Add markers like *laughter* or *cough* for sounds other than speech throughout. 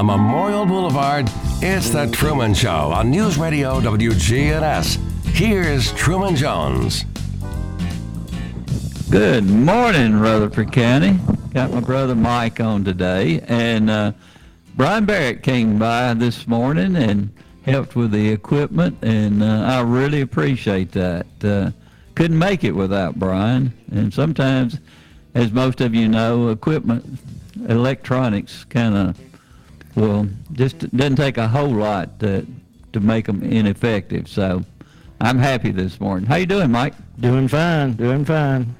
Memorial Boulevard, it's the Truman Show on News Radio WGNS. Here's Truman Jones. Good morning, Rutherford County. Got my brother Mike on today, and uh, Brian Barrett came by this morning and helped with the equipment, and uh, I really appreciate that. Uh, couldn't make it without Brian, and sometimes, as most of you know, equipment, electronics, kind of well, just doesn't take a whole lot to to make them ineffective. So, I'm happy this morning. How you doing, Mike? Doing fine, doing fine.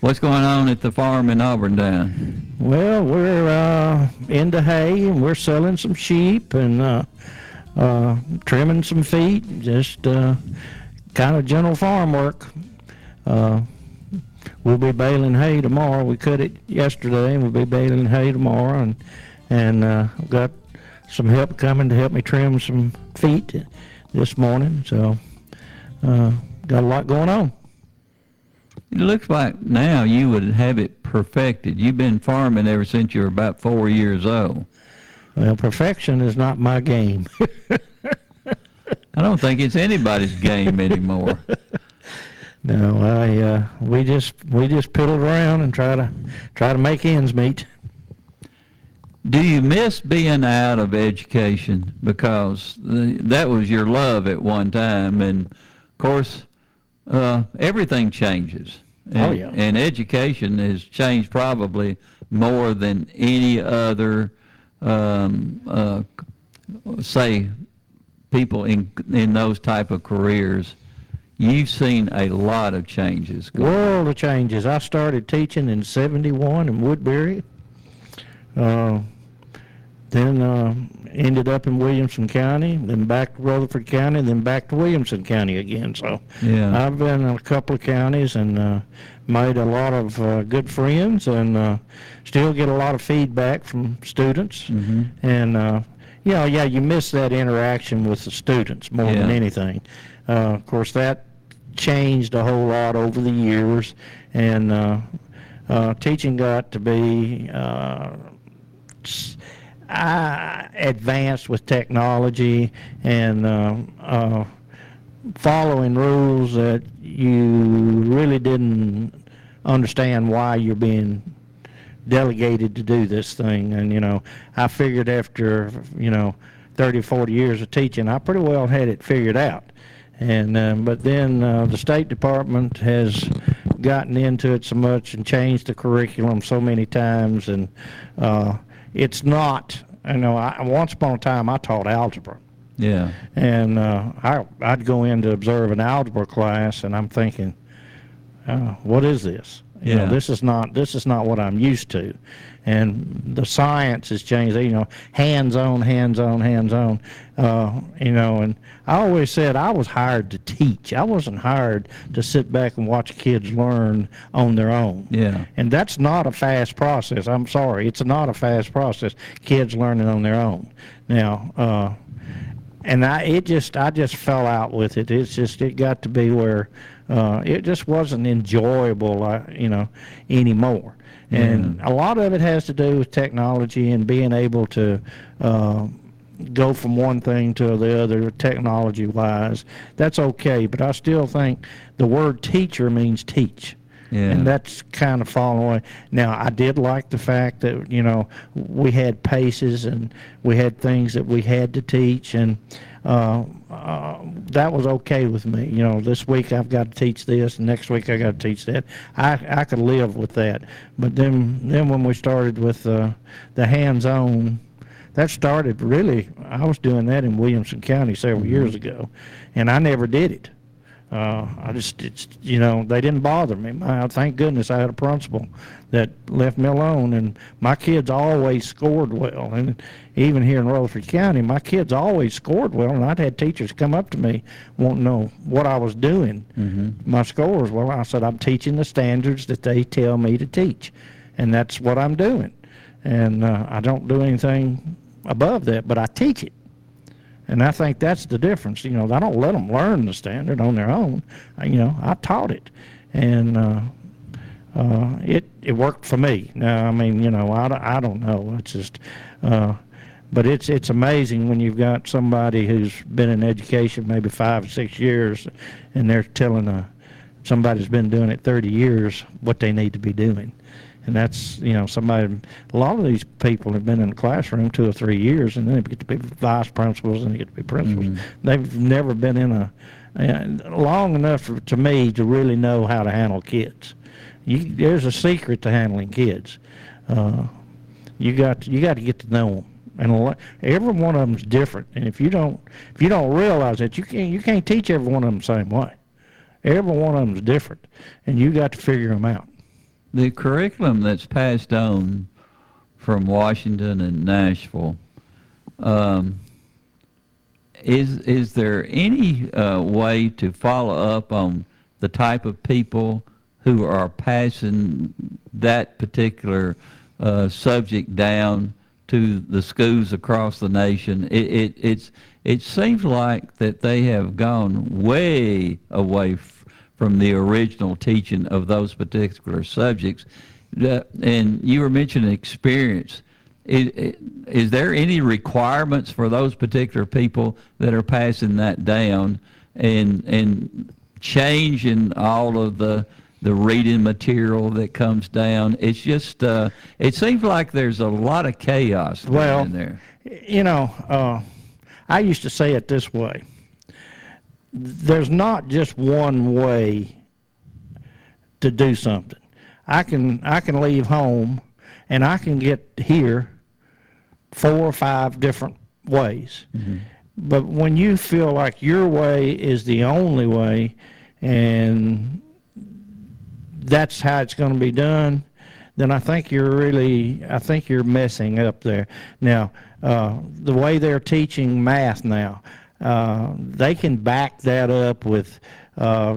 What's going on at the farm in Auburndale? Well, we're uh, into hay and we're selling some sheep and uh, uh, trimming some feet, just uh, kind of general farm work. Uh, we'll be baling hay tomorrow. We cut it yesterday, and we'll be baling hay tomorrow, and and uh, got some help coming to help me trim some feet this morning. So uh, got a lot going on. It looks like now you would have it perfected. You've been farming ever since you were about four years old. Well, perfection is not my game. *laughs* I don't think it's anybody's game anymore. *laughs* no, I uh, we just we just piddled around and try to try to make ends meet. Do you miss being out of education because the, that was your love at one time, and of course, uh, everything changes. And, Oh, yeah. And education has changed probably more than any other, um, uh, say, people in in those type of careers. You've seen a lot of changes. World of changes. I started teaching in '71 in Woodbury. Uh, then uh, ended up in Williamson County, then back to Rutherford County, then back to Williamson County again. So Yeah. I've been in a couple of counties and uh, made a lot of uh, good friends, and uh, still get a lot of feedback from students. Mm-hmm. And uh, you know, yeah, you miss that interaction with the students more than anything. Uh, of course, that changed a whole lot over the years, and uh, uh, teaching got to be uh, advanced with technology and uh, uh, following rules that you really didn't understand why you're being delegated to do this thing. And, you know, I figured after, you know, 30, 40 years of teaching, I pretty well had it figured out. And, um, but then uh, the State Department has gotten into it so much and changed the curriculum so many times. And uh, it's not, you know, I, once upon a time I taught algebra Yeah. and uh, I, I'd go in to observe an algebra class, and I'm thinking, uh, "What is this? You know, Yeah. this is not this is not what I'm used to." And the science has changed. You know, hands on, hands on, hands on. Uh, you know, and I always said I was hired to teach. I wasn't hired to sit back and watch kids learn on their own. Yeah. And that's not a fast process. I'm sorry, it's not a fast process. Kids learning on their own. Now, uh, and I it just I just fell out with it. It's just it got to be where uh, it just wasn't enjoyable, uh, you know, anymore. And a lot of it has to do with technology and being able to uh, go from one thing to the other, technology wise. That's okay, but I still think the word teacher means teach. Yeah. And that's kind of fallen away. Now, I did like the fact that, you know, we had paces and we had things that we had to teach, and uh, uh, that was okay with me. You know, this week I've got to teach this, and next week I got to teach that. I, I could live with that. But then, then when we started with uh, the hands-on, that started really, I was doing that in Williamson County several years ago, and I never did it. Uh, I just, it's, you know, they didn't bother me. My, thank goodness I had a principal that left me alone, and my kids always scored well. And even here in Rutherford County, my kids always scored well, and I'd had teachers come up to me wanting to know what I was doing. My scores, well, I said, I'm teaching the standards that they tell me to teach, and that's what I'm doing. And uh, I don't do anything above that, but I teach it. And I think that's the difference. You know, I don't let them learn the standard on their own. I, you know, I taught it, and uh, uh, it it worked for me. Now, I mean, you know, I, don't- I don't know. It's just uh, but it's it's amazing when you've got somebody who's been in education maybe five or six years, and they're telling a somebody who's been doing it 30 years what they need to be doing. And that's, you know, somebody, a lot of these people have been in the classroom two or three years and then they get to be vice principals and they get to be principals. Mm-hmm. They've never been in a, uh, long enough for, to me to really know how to handle kids. You, there's a secret to handling kids. Uh, you got you got to get to know them, and lot, every one of them's different. And if you don't if you don't realize that, you can't you can't teach every one of them the same way. Every one of them's different, and you got to figure them out. The curriculum that's passed on from Washington and Nashville, um, is is there any uh, way to follow up on the type of people who are passing that particular uh, subject down to the schools across the nation? It, it it seems like that they have gone way away f- from the original teaching of those particular subjects. And you were mentioning experience. Is, is there any requirements for those particular people that are passing that down and and changing all of the the reading material that comes down? It's just uh, it seems like there's a lot of chaos Well, in there. You know, uh, I used to say it this way. There's not just one way to do something. I can I can leave home and I can get here four or five different ways. But when you feel like your way is the only way and that's how it's going to be done, then I think you're really, I think you're messing up there. Now, uh, the way they're teaching math now, uh, they can back that up with uh,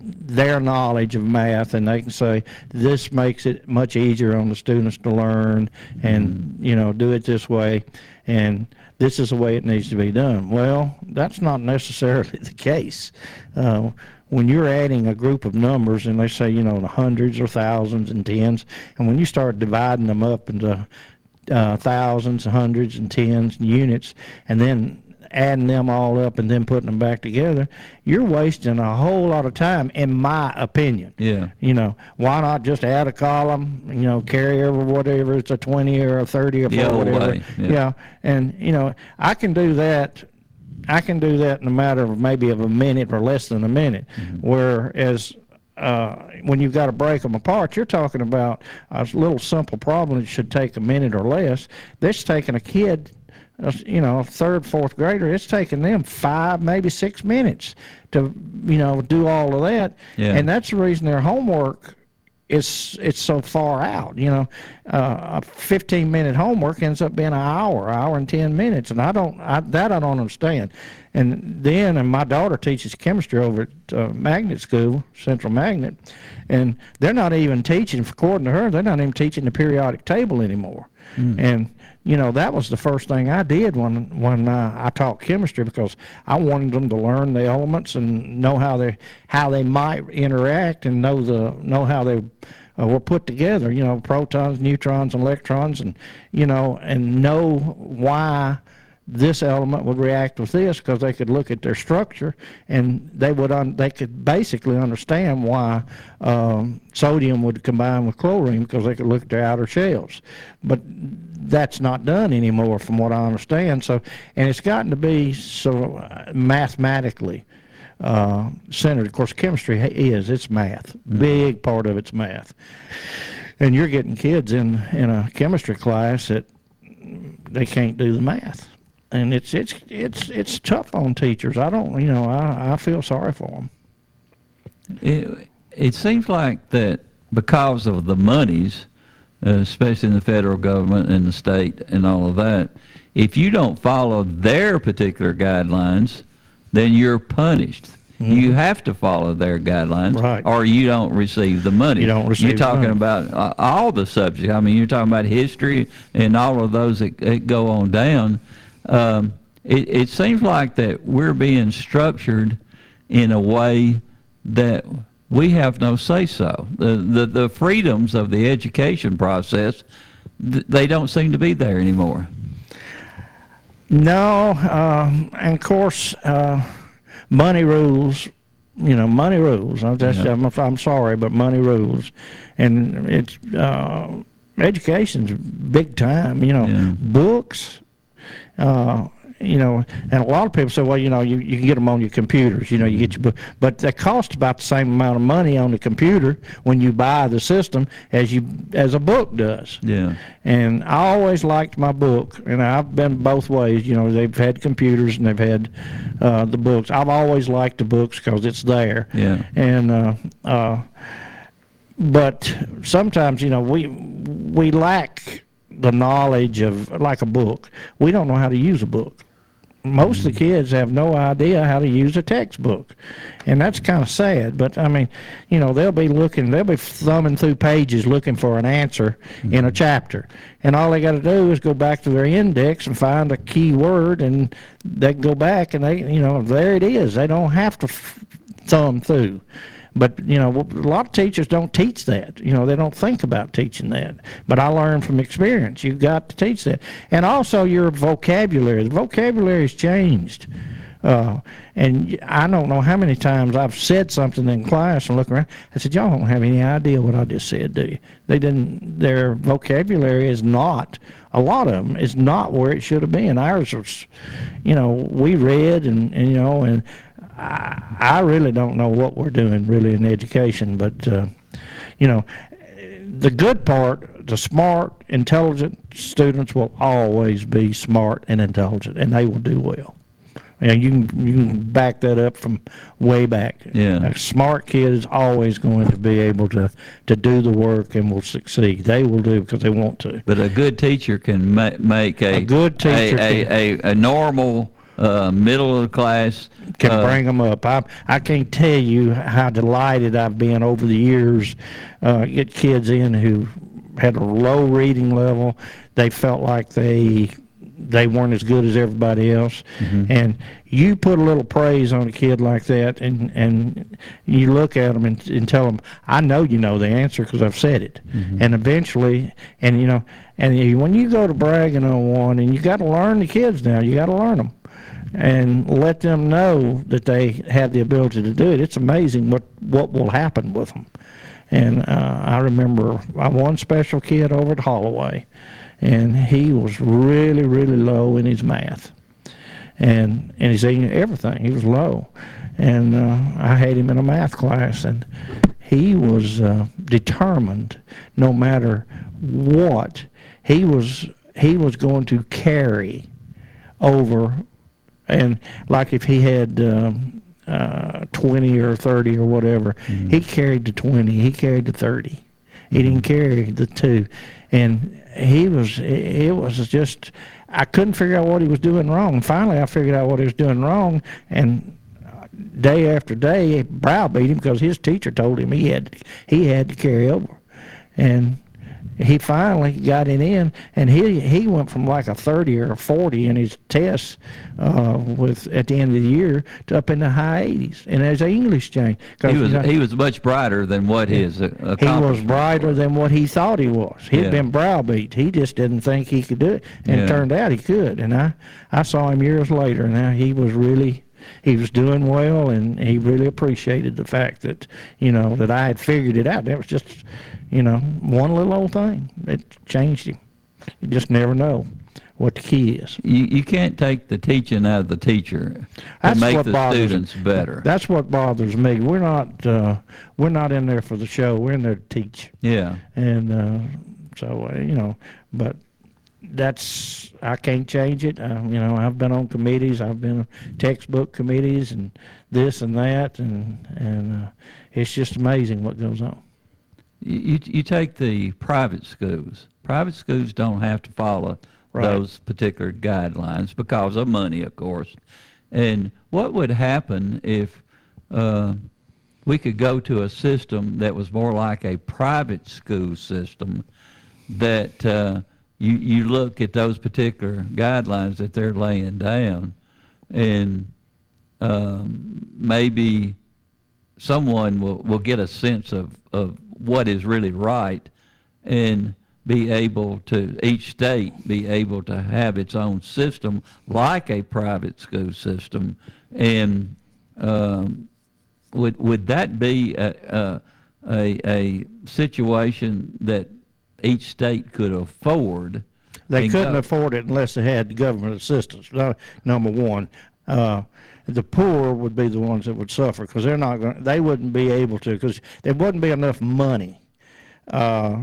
their knowledge of math, and they can say this makes it much easier on the students to learn, and you know, do it this way, and this is the way it needs to be done. Well, that's not necessarily *laughs* the case. Uh, when you're adding a group of numbers, and they say, you know, the hundreds or thousands and tens, and when you start dividing them up into uh, thousands, hundreds, and tens and units, and then adding them all up and then putting them back together, you're wasting a whole lot of time, in my opinion. Yeah. You know, why not just add a column, you know, carry over whatever, it's a 20 or a 30 or The whatever. way, yeah. And, you know, I can do that. I can do that in a matter of maybe of a minute or less than a minute. Mm-hmm. Whereas uh, when you've got to break them apart, you're talking about a little simple problem that should take a minute or less. This taking a kid, you know, a third, fourth grader, it's taking them five, maybe six minutes to, you know, do all of that. Yeah. And that's the reason their homework is it's so far out. You know, uh, a 15 minute homework ends up being an hour, hour and 10 minutes, and I don't I, that I don't understand. And then, and my daughter teaches chemistry over at uh, Magnet School, Central Magnet, and they're not even teaching. According to her, they're not even teaching the periodic table anymore. And you know that was the first thing I did when when uh, I taught chemistry because I wanted them to learn the elements and know how they how they might interact and know the know how they uh, were put together. You know, protons, neutrons, and electrons, and you know, and know why this element would react with this because they could look at their structure and they would un- they could basically understand why um, sodium would combine with chlorine because they could look at their outer shells. But that's not done anymore, from what I understand. So, and it's gotten to be so uh, mathematically uh, centered. Of course, chemistry is it's math. Big part of it's math. And you're getting kids in in a chemistry class that they can't do the math and it's it's it's it's tough on teachers. I don't, you know, I I feel sorry for them. It, it seems like that because of the monies, especially in the federal government and the state and all of that, if you don't follow their particular guidelines, then you're punished. You have to follow their guidelines. Right. or you don't receive the money. You don't receive You're talking about uh, all the subjects. I mean, you're talking about history and all of those that, that go on down. Um, it, it seems like that we're being structured in a way that we have no say so. The, the, the freedoms of the education process, th- they don't seem to be there anymore. No, um, and of course, uh, money rules. You know, money rules. I'm, just, Yeah. I'm, I'm sorry, but money rules, and it's uh, education's big time. You know, Yeah. books. Uh, you know, and a lot of people say, well, you know, you, you can get them on your computers. You know, you get your book, but they cost about the same amount of money on the computer when you buy the system as you as a book does. Yeah. And I always liked my book, and I've been both ways. You know, they've had computers and they've had uh, the books. I've always liked the books because it's there. Yeah. And uh, uh, but sometimes, you know, we we lack the knowledge of like a book. We don't know how to use a book. Most of the mm-hmm. kids have no idea how to use a textbook, and that's kind of sad. But I mean, you know, they'll be looking, they'll be thumbing through pages looking for an answer in a mm-hmm. chapter, and all they got to do is go back to their index and find a key word, and they can go back and they, you know, there it is. They don't have to f- thumb through. But you know, a lot of teachers don't teach that. You know, they don't think about teaching that. But I learned from experience. You've got to teach that, and also your vocabulary. The vocabulary has changed. Uh, and I don't know how many times I've said something in class and look around. I said, "Y'all don't have any idea what I just said, do you?" They didn't. Their vocabulary is not. A lot of them is not where it should have been. Ours was, you know, we read and, and you know, and I, I really don't know what we're doing really in education, but uh, you know, the good part, the smart, intelligent students will always be smart and intelligent, and they will do well. And you can you can back that up from way back. Yeah. A smart kid is always going to be able to to do the work and will succeed. They will do because they want to. But a good teacher can ma- make a, A good teacher a, a, a, a normal uh, middle of the class can uh, bring them up. I I can't tell you how delighted I've been over the years. Uh, get kids in who had a low reading level. They felt like they they weren't as good as everybody else, and you put a little praise on a kid like that, and and you look at them and, and tell them, I know you know the answer because I've said it, and eventually, and you know, and when you go to bragging on one, and you got to learn the kids now, you got to learn them and let them know that they have the ability to do it. It's amazing what what will happen with them. And uh, I remember one special kid over at Holloway, and he was really really low in his math, and and his everything. He was low, and uh, I had him in a math class, and he was uh, determined, no matter what, he was he was going to carry over and like if he had um, uh, 20 or 30 or whatever, he carried the 20, he carried the 30. He didn't carry the two, and he was it was just I couldn't figure out what he was doing wrong. Finally, I figured out what he was doing wrong, and day after day, browbeat him because his teacher told him he had he had to carry over, and he finally got it in, and he he went from like a thirty or a forty in his tests uh, with at the end of the year to up in the high eighties, and as an English change. He was you know, he was much brighter than what his uh, he was brighter were. than what he thought he was. He'd Yeah. been browbeat. He just didn't think he could do it, and Yeah. it turned out he could. And I, I saw him years later. And now he was really, he was doing well, and he really appreciated the fact that you know that I had figured it out. That was just, you know, one little old thing that changed him. You just never know what the key is. You you can't take the teaching out of the teacher to That's make what the bothers- students better. That's what bothers me. We're not, uh, we're not in there for the show. We're in there to teach. yeah. and uh, so uh, you know, but that's I can't change it. Uh, you know, I've been on committees, I've been on textbook committees, and this and that, and and uh, it's just amazing what goes on. You, you you take the private schools. Private schools don't have to follow Right. those particular guidelines because of money, of course. And what would happen if uh, we could go to a system that was more like a private school system that uh, you you look at those particular guidelines that they're laying down, and um, maybe someone will, will get a sense of, of what is really right and be able to each state be able to have its own system like a private school system. And um, would would that be a, a a a situation that each state could afford They couldn't go- afford it unless they had government assistance, no- number one. Uh, The poor would be the ones that would suffer, because they're not going, they wouldn't be able to, because there wouldn't be enough money uh,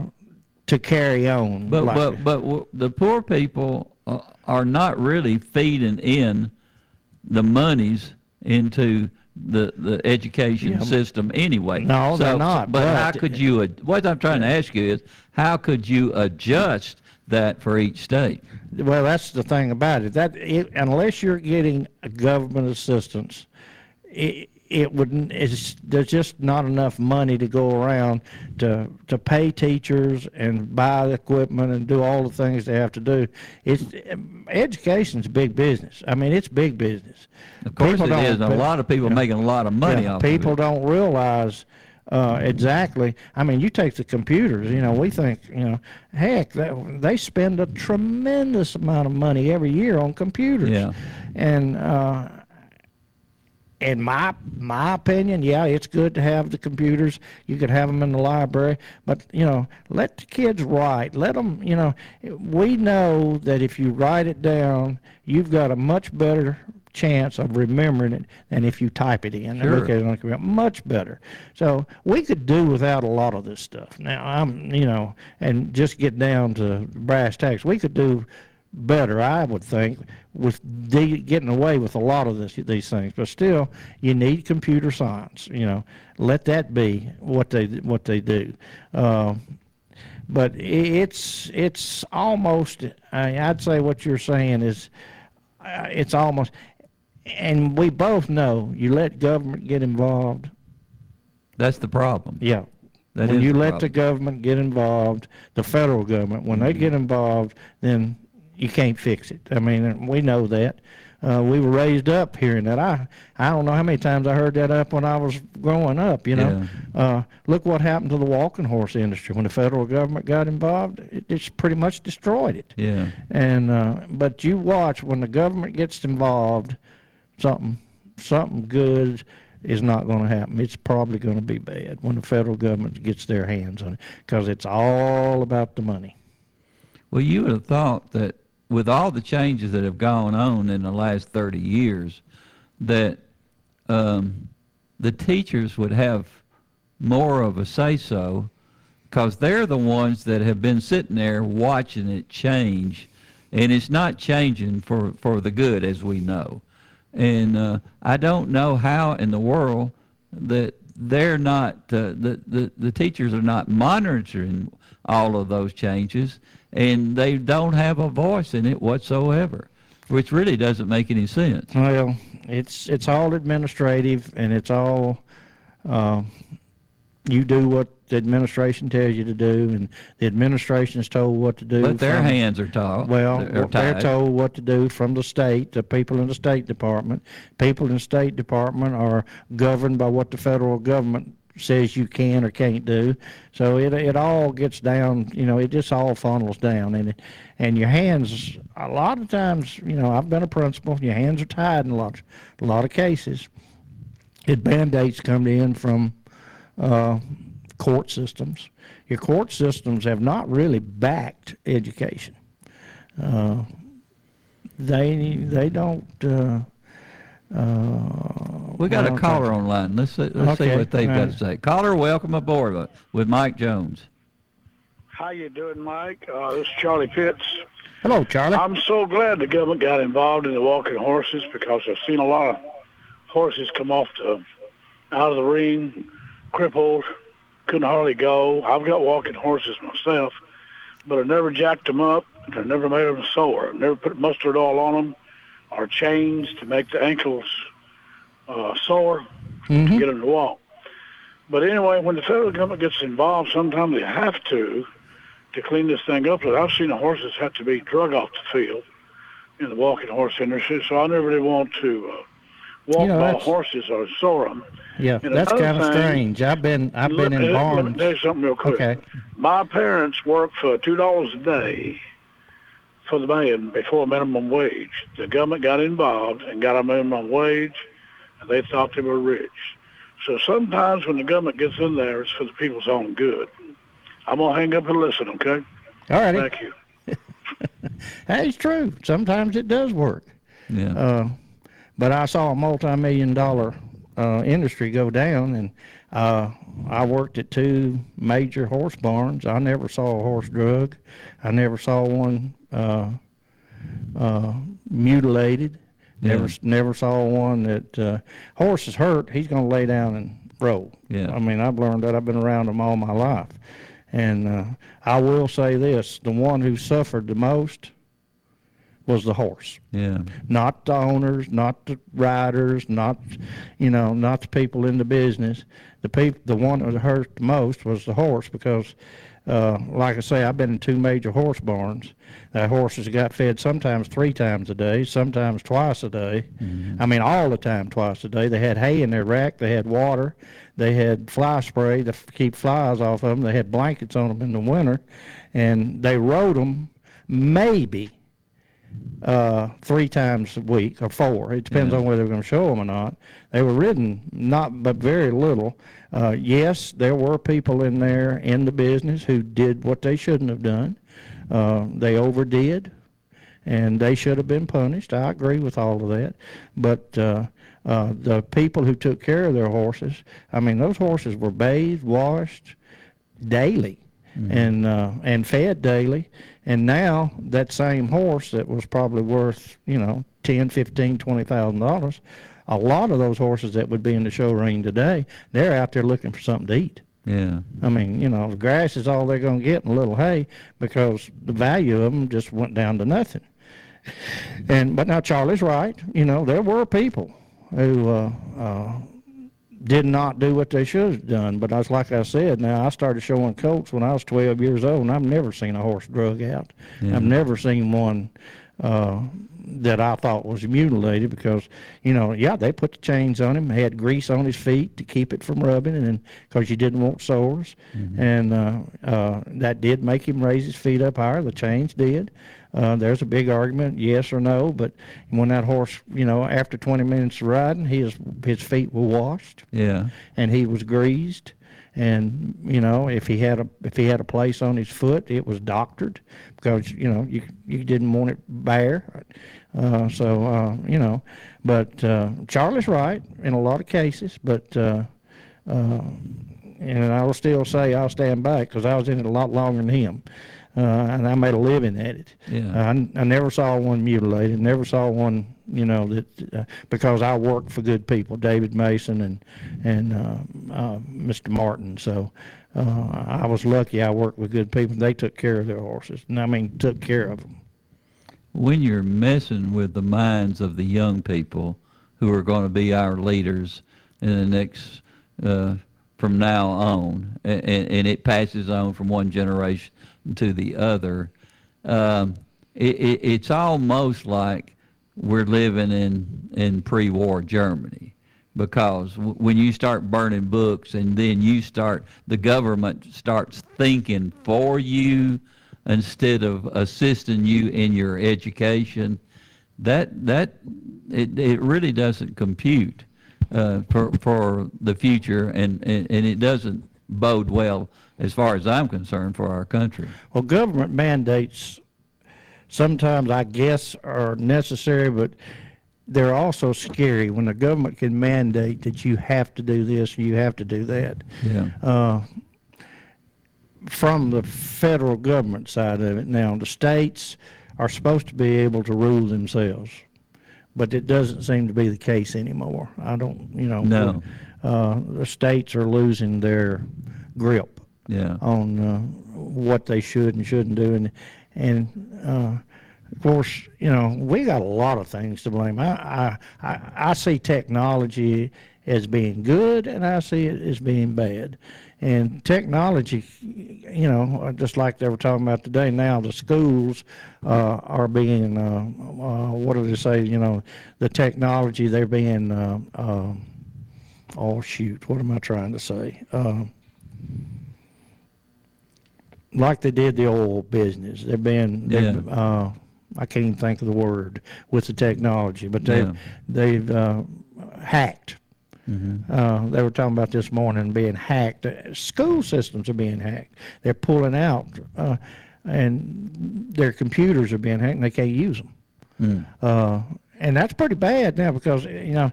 to carry on. But like- but but w- the poor people uh, are not really feeding in the monies into the the education Yeah. system anyway. No, they're not, But, how could you? What I'm trying to ask you is, how could you adjust that for each state? Well, that's the thing about it. That it, unless you're getting government assistance, it, it wouldn't. It's there's just not enough money to go around to to pay teachers and buy the equipment and do all the things they have to do. It's education's big business. I mean, it's big business. Of course People it and A lot of people making a lot of money yeah, off people of don't realize uh, exactly. I mean, you take the computers. You know, we think you know, heck, that, they spend a tremendous amount of money every year on computers. Yeah. And uh, in my my opinion, yeah, it's good to have the computers. You could have them in the library, but you know, let the kids write. Let them. You know, we know that if you write it down, you've got a much better chance of remembering it than if you type it in and look Sure. at it on the computer. Much better. So we could do without a lot of this stuff. Now I'm, you know, and just get down to brass tacks. We could do better, I would think, with de- getting away with a lot of this, these things. But still, you need computer science. You know, let that be what they what they do. Uh, but it's it's almost. I- I'd say what you're saying is, uh, it's almost. And we both know you let government get involved. That's the problem. Yeah. That when you the let the government get involved, the federal government, when they get involved, then you can't fix it. I mean, we know that. Uh, we were raised up hearing that. I I don't know how many times I heard that up when I was growing up. You know, uh, look what happened to the walking horse industry when the federal government got involved. It just pretty much destroyed it. Yeah. And uh, but you watch when the government gets involved, something something good is not going to happen. It's probably going to be bad when the federal government gets their hands on it because it's all about the money. Well, you would have thought that with all the changes that have gone on in the last 30 years, that um, the teachers would have more of a say so because they're the ones that have been sitting there watching it change. And it's not changing for, for the good, as we know. And uh, I don't know how in the world that they're not, uh, the, the, the teachers are not monitoring all of those changes, and they don't have a voice in it whatsoever, which really doesn't make any sense. Well, it's it's all administrative and it's all uh, you do what the administration tells you to do, and the administration is told what to do. But their from- hands are tall. Well, they're, they're told what to do from the state, the people in the State Department. People in the State Department are governed by what the federal government says you can or can't do. So it, it all gets down, you know, it just all funnels down. And, it, and your hands, a lot of times, you know, I've been a principal, your hands are tied in a lot, a lot of cases. It band-aids come in from uh, court systems. Your court systems have not really backed education. Uh, they they don't. Uh, uh, We got a caller online. Let's see, let's see what they've got to say. Caller, welcome aboard with Mike Jones. How you doing, Mike? Uh, this is Charlie Pitts. Hello, Charlie. I'm so glad the government got involved in the walking horses because I've seen a lot of horses come off the out of the ring, crippled, couldn't hardly go. I've got walking horses myself, but I never jacked them up. I never made them sore. I never put mustard oil on them or chains to make the ankles uh, sore Mhm. to get them to walk. But anyway, when the federal government gets involved, sometimes they have to to clean this thing up. But I've seen the horses have to be drug off the field in the walking horse industry, so I never really want to uh, walk know, ball that's- horses or soar them. Yeah, And that's kind of strange. I've been I've been in Let- let- Let me barns. tell you something real quick. Okay. My parents worked for two dollars a day for the man before minimum wage. The government got involved and got a minimum wage, and they thought they were rich. So sometimes when the government gets in there, it's for the people's own good. I'm gonna hang up and listen, okay? All righty. Thank you. *laughs* That is true. Sometimes it does work. Yeah. Uh, but I saw a multi-million dollar uh, industry go down, and uh, I worked at two major horse barns. I never saw a horse drug. I never saw one mutilated. Never, Yeah. never saw one that uh, horse is hurt. He's going to lay down and roll. Yeah. I mean, I've learned that. I've been around them all my life, and uh, I will say this: the one who suffered the most was the horse yeah. not the owners, not the riders, not you know, not the people in the business. The people, the one that hurt the most was the horse because, uh, like I say, I've been in two major horse barns. That horses got fed sometimes three times a day, sometimes twice a day. I mean, all the time twice a day. They had hay in their rack. They had water. They had fly spray to f- keep flies off of them. They had blankets on them in the winter, and they rode them maybe uh, three times a week or four. It depends on whether they're going to show them or not. They were ridden not but very little. Uh, yes, there were people in there in the business who did what they shouldn't have done. Uh, they overdid, and they should have been punished. I agree with all of that. But uh, uh, the people who took care of their horses, I mean, those horses were bathed, washed daily and uh, and fed daily. And now that same horse that was probably worth you know ten, fifteen, twenty thousand dollars, a lot of those horses that would be in the show ring today, they're out there looking for something to eat. Yeah. I mean, you know, the grass is all they're going to get and a little hay because the value of them just went down to nothing. And but now Charlie's right. You know, there were people who uh, uh, did not do what they should have done. But was like I said. Now I started showing colts when I was 12 years old, and I've never seen a horse drug out. Yeah. I've never seen one uh, that I thought was mutilated because, you know, yeah, they put the chains on him, had grease on his feet to keep it from rubbing, and because you didn't want sores, and uh, uh, that did make him raise his feet up higher. The chains did. Uh, there's a big argument, yes or no, but when that horse, you know, after 20 minutes of riding, his his feet were washed Yeah. and he was greased and you know if he had a if he had a place on his foot it was doctored because you know you you didn't want it bare uh, so uh, you know but uh, Charlie's right in a lot of cases but uh, uh, and I will still say I'll stand back because I was in it a lot longer than him uh, and I made a living at it Yeah. I, I never saw one mutilated. Never saw one, you know, that uh, because I worked for good people, David Mason and and uh, uh, Mr. Martin. So uh, I was lucky. I worked with good people. They took care of their horses, and I mean took care of them. when you're messing with the minds of the young people who are going to be our leaders in the next uh, from now on, and, and it passes on from one generation to the other, um, it, it, it's almost like we're living in in pre-war Germany because w- when you start burning books and then you start the government starts thinking for you instead of assisting you in your education that that it, it really doesn't compute uh, for for the future and, and and it doesn't bode well as far as I'm concerned for our country. Well, government mandates sometimes, I guess, are necessary, but they're also scary when the government can mandate that you have to do this, you have to do that. yeah uh, from the federal government side of it. Now, the states are supposed to be able to rule themselves, but it doesn't seem to be the case anymore. I don't, you know. No. Uh, the states are losing their grip yeah on uh, what they should and shouldn't do, and and uh, of course, you know, we got a lot of things to blame. I I I, I see technology as being good, and I see it as being bad. and technology, you know, just like they were talking about today. Now the schools uh, are being, uh, uh, what do they say? You know, the technology they're being. Uh, uh, oh shoot, what am I trying to say? Uh, like they did the oil business. They're being, they're, Yeah. I can't even think of the word with the technology, but they've Yeah. they've uh, hacked. Uh, they were talking about this morning being hacked. Uh, School systems are being hacked. They're pulling out, uh, and their computers are being hacked, and they can't use them. Uh, and that's pretty bad now because you know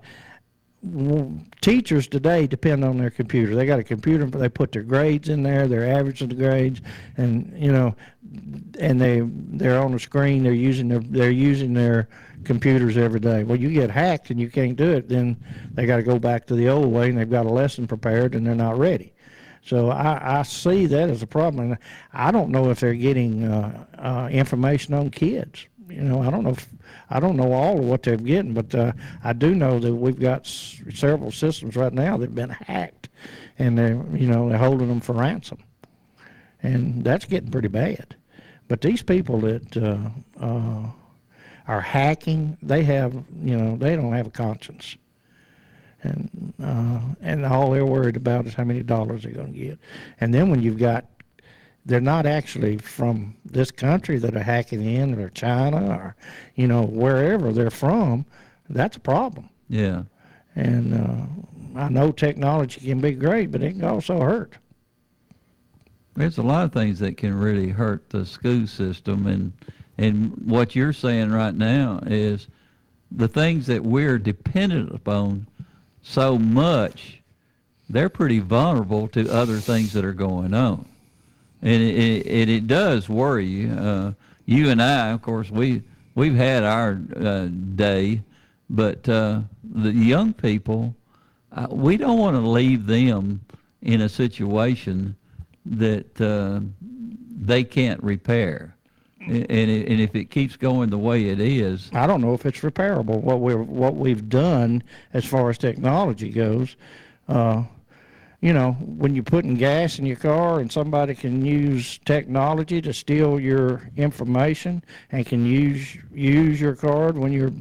teachers today depend on their computer. They got a computer, but they put their grades in there, their average of the grades, and you know, and they they're on the screen. They're using their they're using their computers every day. Well, you get hacked and you can't do it, then they got to go back to the old way, and they've got a lesson prepared, and they're not ready. So I, I see that as a problem. And I don't know if they're getting uh, uh, information on kids. You know, I don't know. If, I don't know all of what they're getting, but uh, I do know that we've got s- several systems right now that've been hacked, and they're you know they're holding them for ransom, and that's getting pretty bad. But these people that uh, uh, are hacking, they have you know they don't have a conscience and uh, and all they're worried about is how many dollars they're going to get. And then when you've got, they're not actually from this country that are hacking in, or China, or you know wherever they're from. That's a problem. Yeah. And uh, I know technology can be great, but it can also hurt. There's a lot of things that can really hurt the school system, and and what you're saying right now is the things that we're dependent upon so much. They're pretty vulnerable to other things that are going on, it it, it, it does worry you. Uh, you and I, of course, we we've had our uh, day, but uh, the young people, uh, we don't want to leave them in a situation that uh, they can't repair. And, it, and if it keeps going the way it is, I don't know if it's repairable. What we're what we've done as far as technology goes, uh, you know, when you're putting gas in your car and somebody can use technology to steal your information and can use use your card when you're,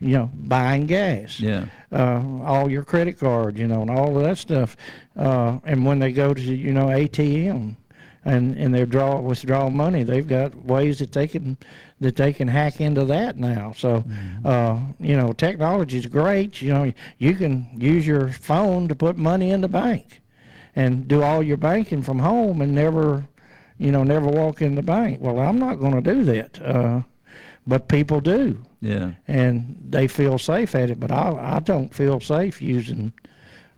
you know, buying gas. yeah, Uh, all your credit card, you know, and all of that stuff. Uh, and when they go to you know ATM, and and they draw withdraw money, they've got ways that they can that they can hack into that now. So, uh, you know, technology's great. You know, you can use your phone to put money in the bank, and do all your banking from home, and never, you know, never walk in the bank. Well, I'm not going to do that, uh, but people do yeah, and they feel safe at it. But I, I don't feel safe using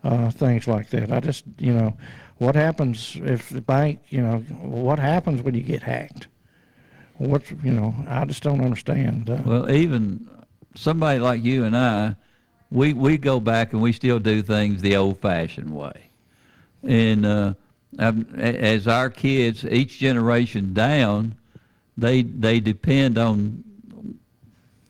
uh, things like that. I just, you know, what happens if the bank, you know, what happens when you get hacked? What's, you know, I just don't understand. Uh, Well, even somebody like you and I, we we go back and we still do things the old-fashioned way. And uh, as our kids, each generation down, they they depend on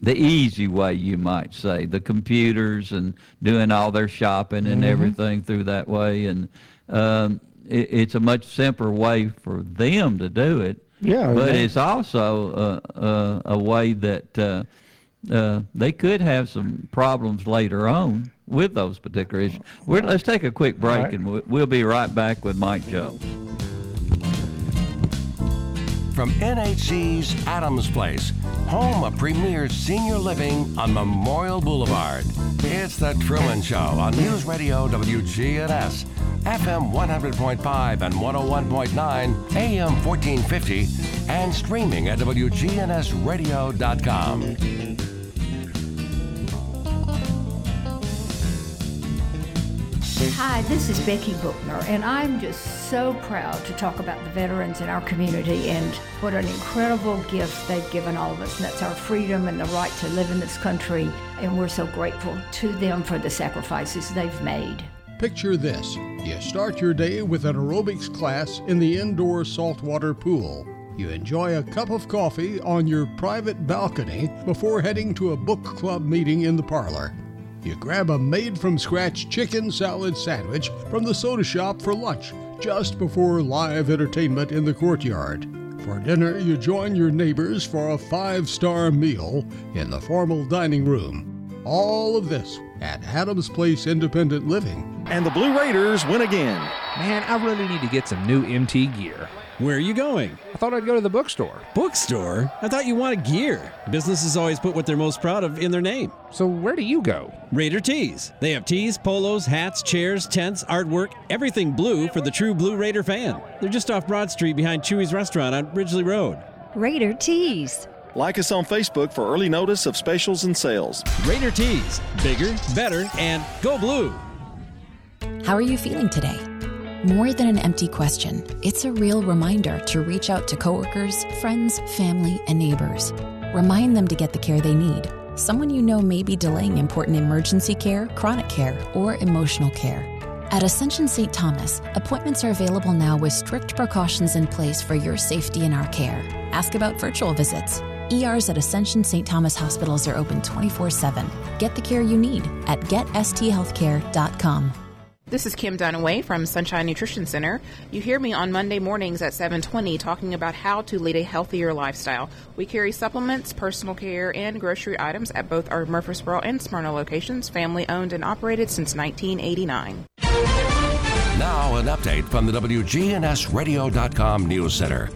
the easy way, you might say, the computers and doing all their shopping and everything through that way. And um, it, it's a much simpler way for them to do it. Yeah, but they- it's also uh, uh, a way that uh, uh, they could have some problems later on with those particular issues. We're, let's take a quick break, right. and we'll, we'll be right back with Mike Jones. From NHC's Adams Place, home of premier senior living on Memorial Boulevard. It's The Truman Show on News Radio WGNS, FM 100.5 and 101.9, AM 1450, and streaming at WGNSradio.com. Hi, this is Becky Bookner, and I'm just so proud to talk about the veterans in our community and what an incredible gift they've given all of us. And that's our freedom and the right to live in this country. And we're so grateful to them for the sacrifices they've made. Picture this you start your day with an aerobics class in the indoor saltwater pool. You enjoy a cup of coffee on your private balcony before heading to a book club meeting in the parlor. You grab a made from scratch chicken salad sandwich from the soda shop for lunch just before live entertainment in the courtyard. For dinner, you join your neighbors for a five star meal in the formal dining room. All of this at Adams Place Independent Living. And the Blue Raiders win again. Man, I really need to get some new MT gear. Where are you going? I thought I'd go to the bookstore. Bookstore? I thought you wanted gear. Businesses always put what they're most proud of in their name. So where do you go? Raider Tees. They have tees, polos, hats, chairs, tents, artwork, everything blue for the true Blue Raider fan. They're just off Broad Street behind Chewy's restaurant on Ridgely Road. Raider Tees. Like us on Facebook for early notice of specials and sales. Raider Tees. Bigger, better, and go blue. How are you feeling today? More than an empty question, it's a real reminder to reach out to coworkers, friends, family, and neighbors. Remind them to get the care they need. Someone you know may be delaying important emergency care, chronic care, or emotional care. At Ascension St. Thomas, appointments are available now with strict precautions in place for your safety and our care. Ask about virtual visits. ERs at Ascension St. Thomas hospitals are open 24 7. Get the care you need at getsthealthcare.com. This is Kim Dunaway from Sunshine Nutrition Center. You hear me on Monday mornings at 7:20 talking about how to lead a healthier lifestyle. We carry supplements, personal care, and grocery items at both our Murfreesboro and Smyrna locations, family owned and operated since 1989. Now, an update from the WGNSradio.com News Center.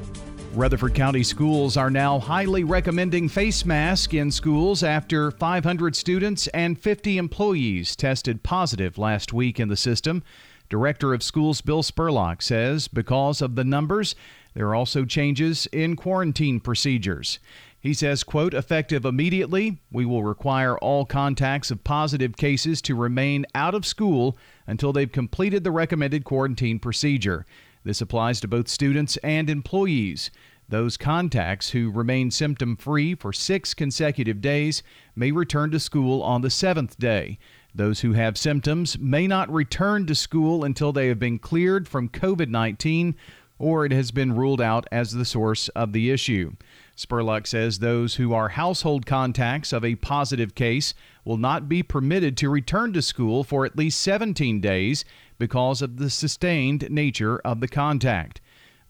Rutherford County schools are now highly recommending face masks in schools after 500 students and 50 employees tested positive last week in the system. Director of Schools Bill Spurlock says because of the numbers, there are also changes in quarantine procedures. He says, quote, effective immediately, we will require all contacts of positive cases to remain out of school until they've completed the recommended quarantine procedure. This applies to both students and employees. Those contacts who remain symptom free for six consecutive days may return to school on the seventh day. Those who have symptoms may not return to school until they have been cleared from COVID 19 or it has been ruled out as the source of the issue. Spurlock says those who are household contacts of a positive case will not be permitted to return to school for at least 17 days because of the sustained nature of the contact.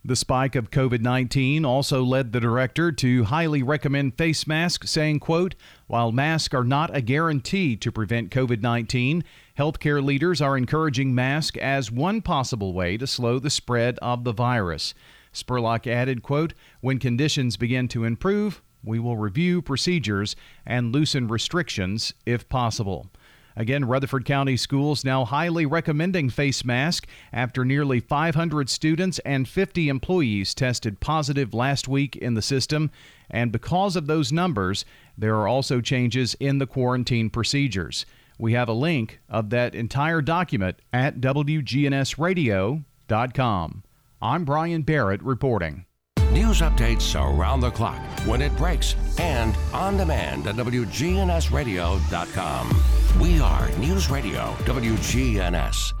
The spike of COVID-19 also led the director to highly recommend face masks, saying, quote, while masks are not a guarantee to prevent COVID-19, healthcare leaders are encouraging masks as one possible way to slow the spread of the virus. Spurlock added, quote, when conditions begin to improve, we will review procedures and loosen restrictions if possible. Again, Rutherford County Schools now highly recommending face mask after nearly 500 students and 50 employees tested positive last week in the system. And because of those numbers, there are also changes in the quarantine procedures. We have a link of that entire document at WGNSradio.com. I'm Brian Barrett reporting. News updates around the clock, when it breaks, and on demand at WGNSradio.com. We are News Radio WGNS.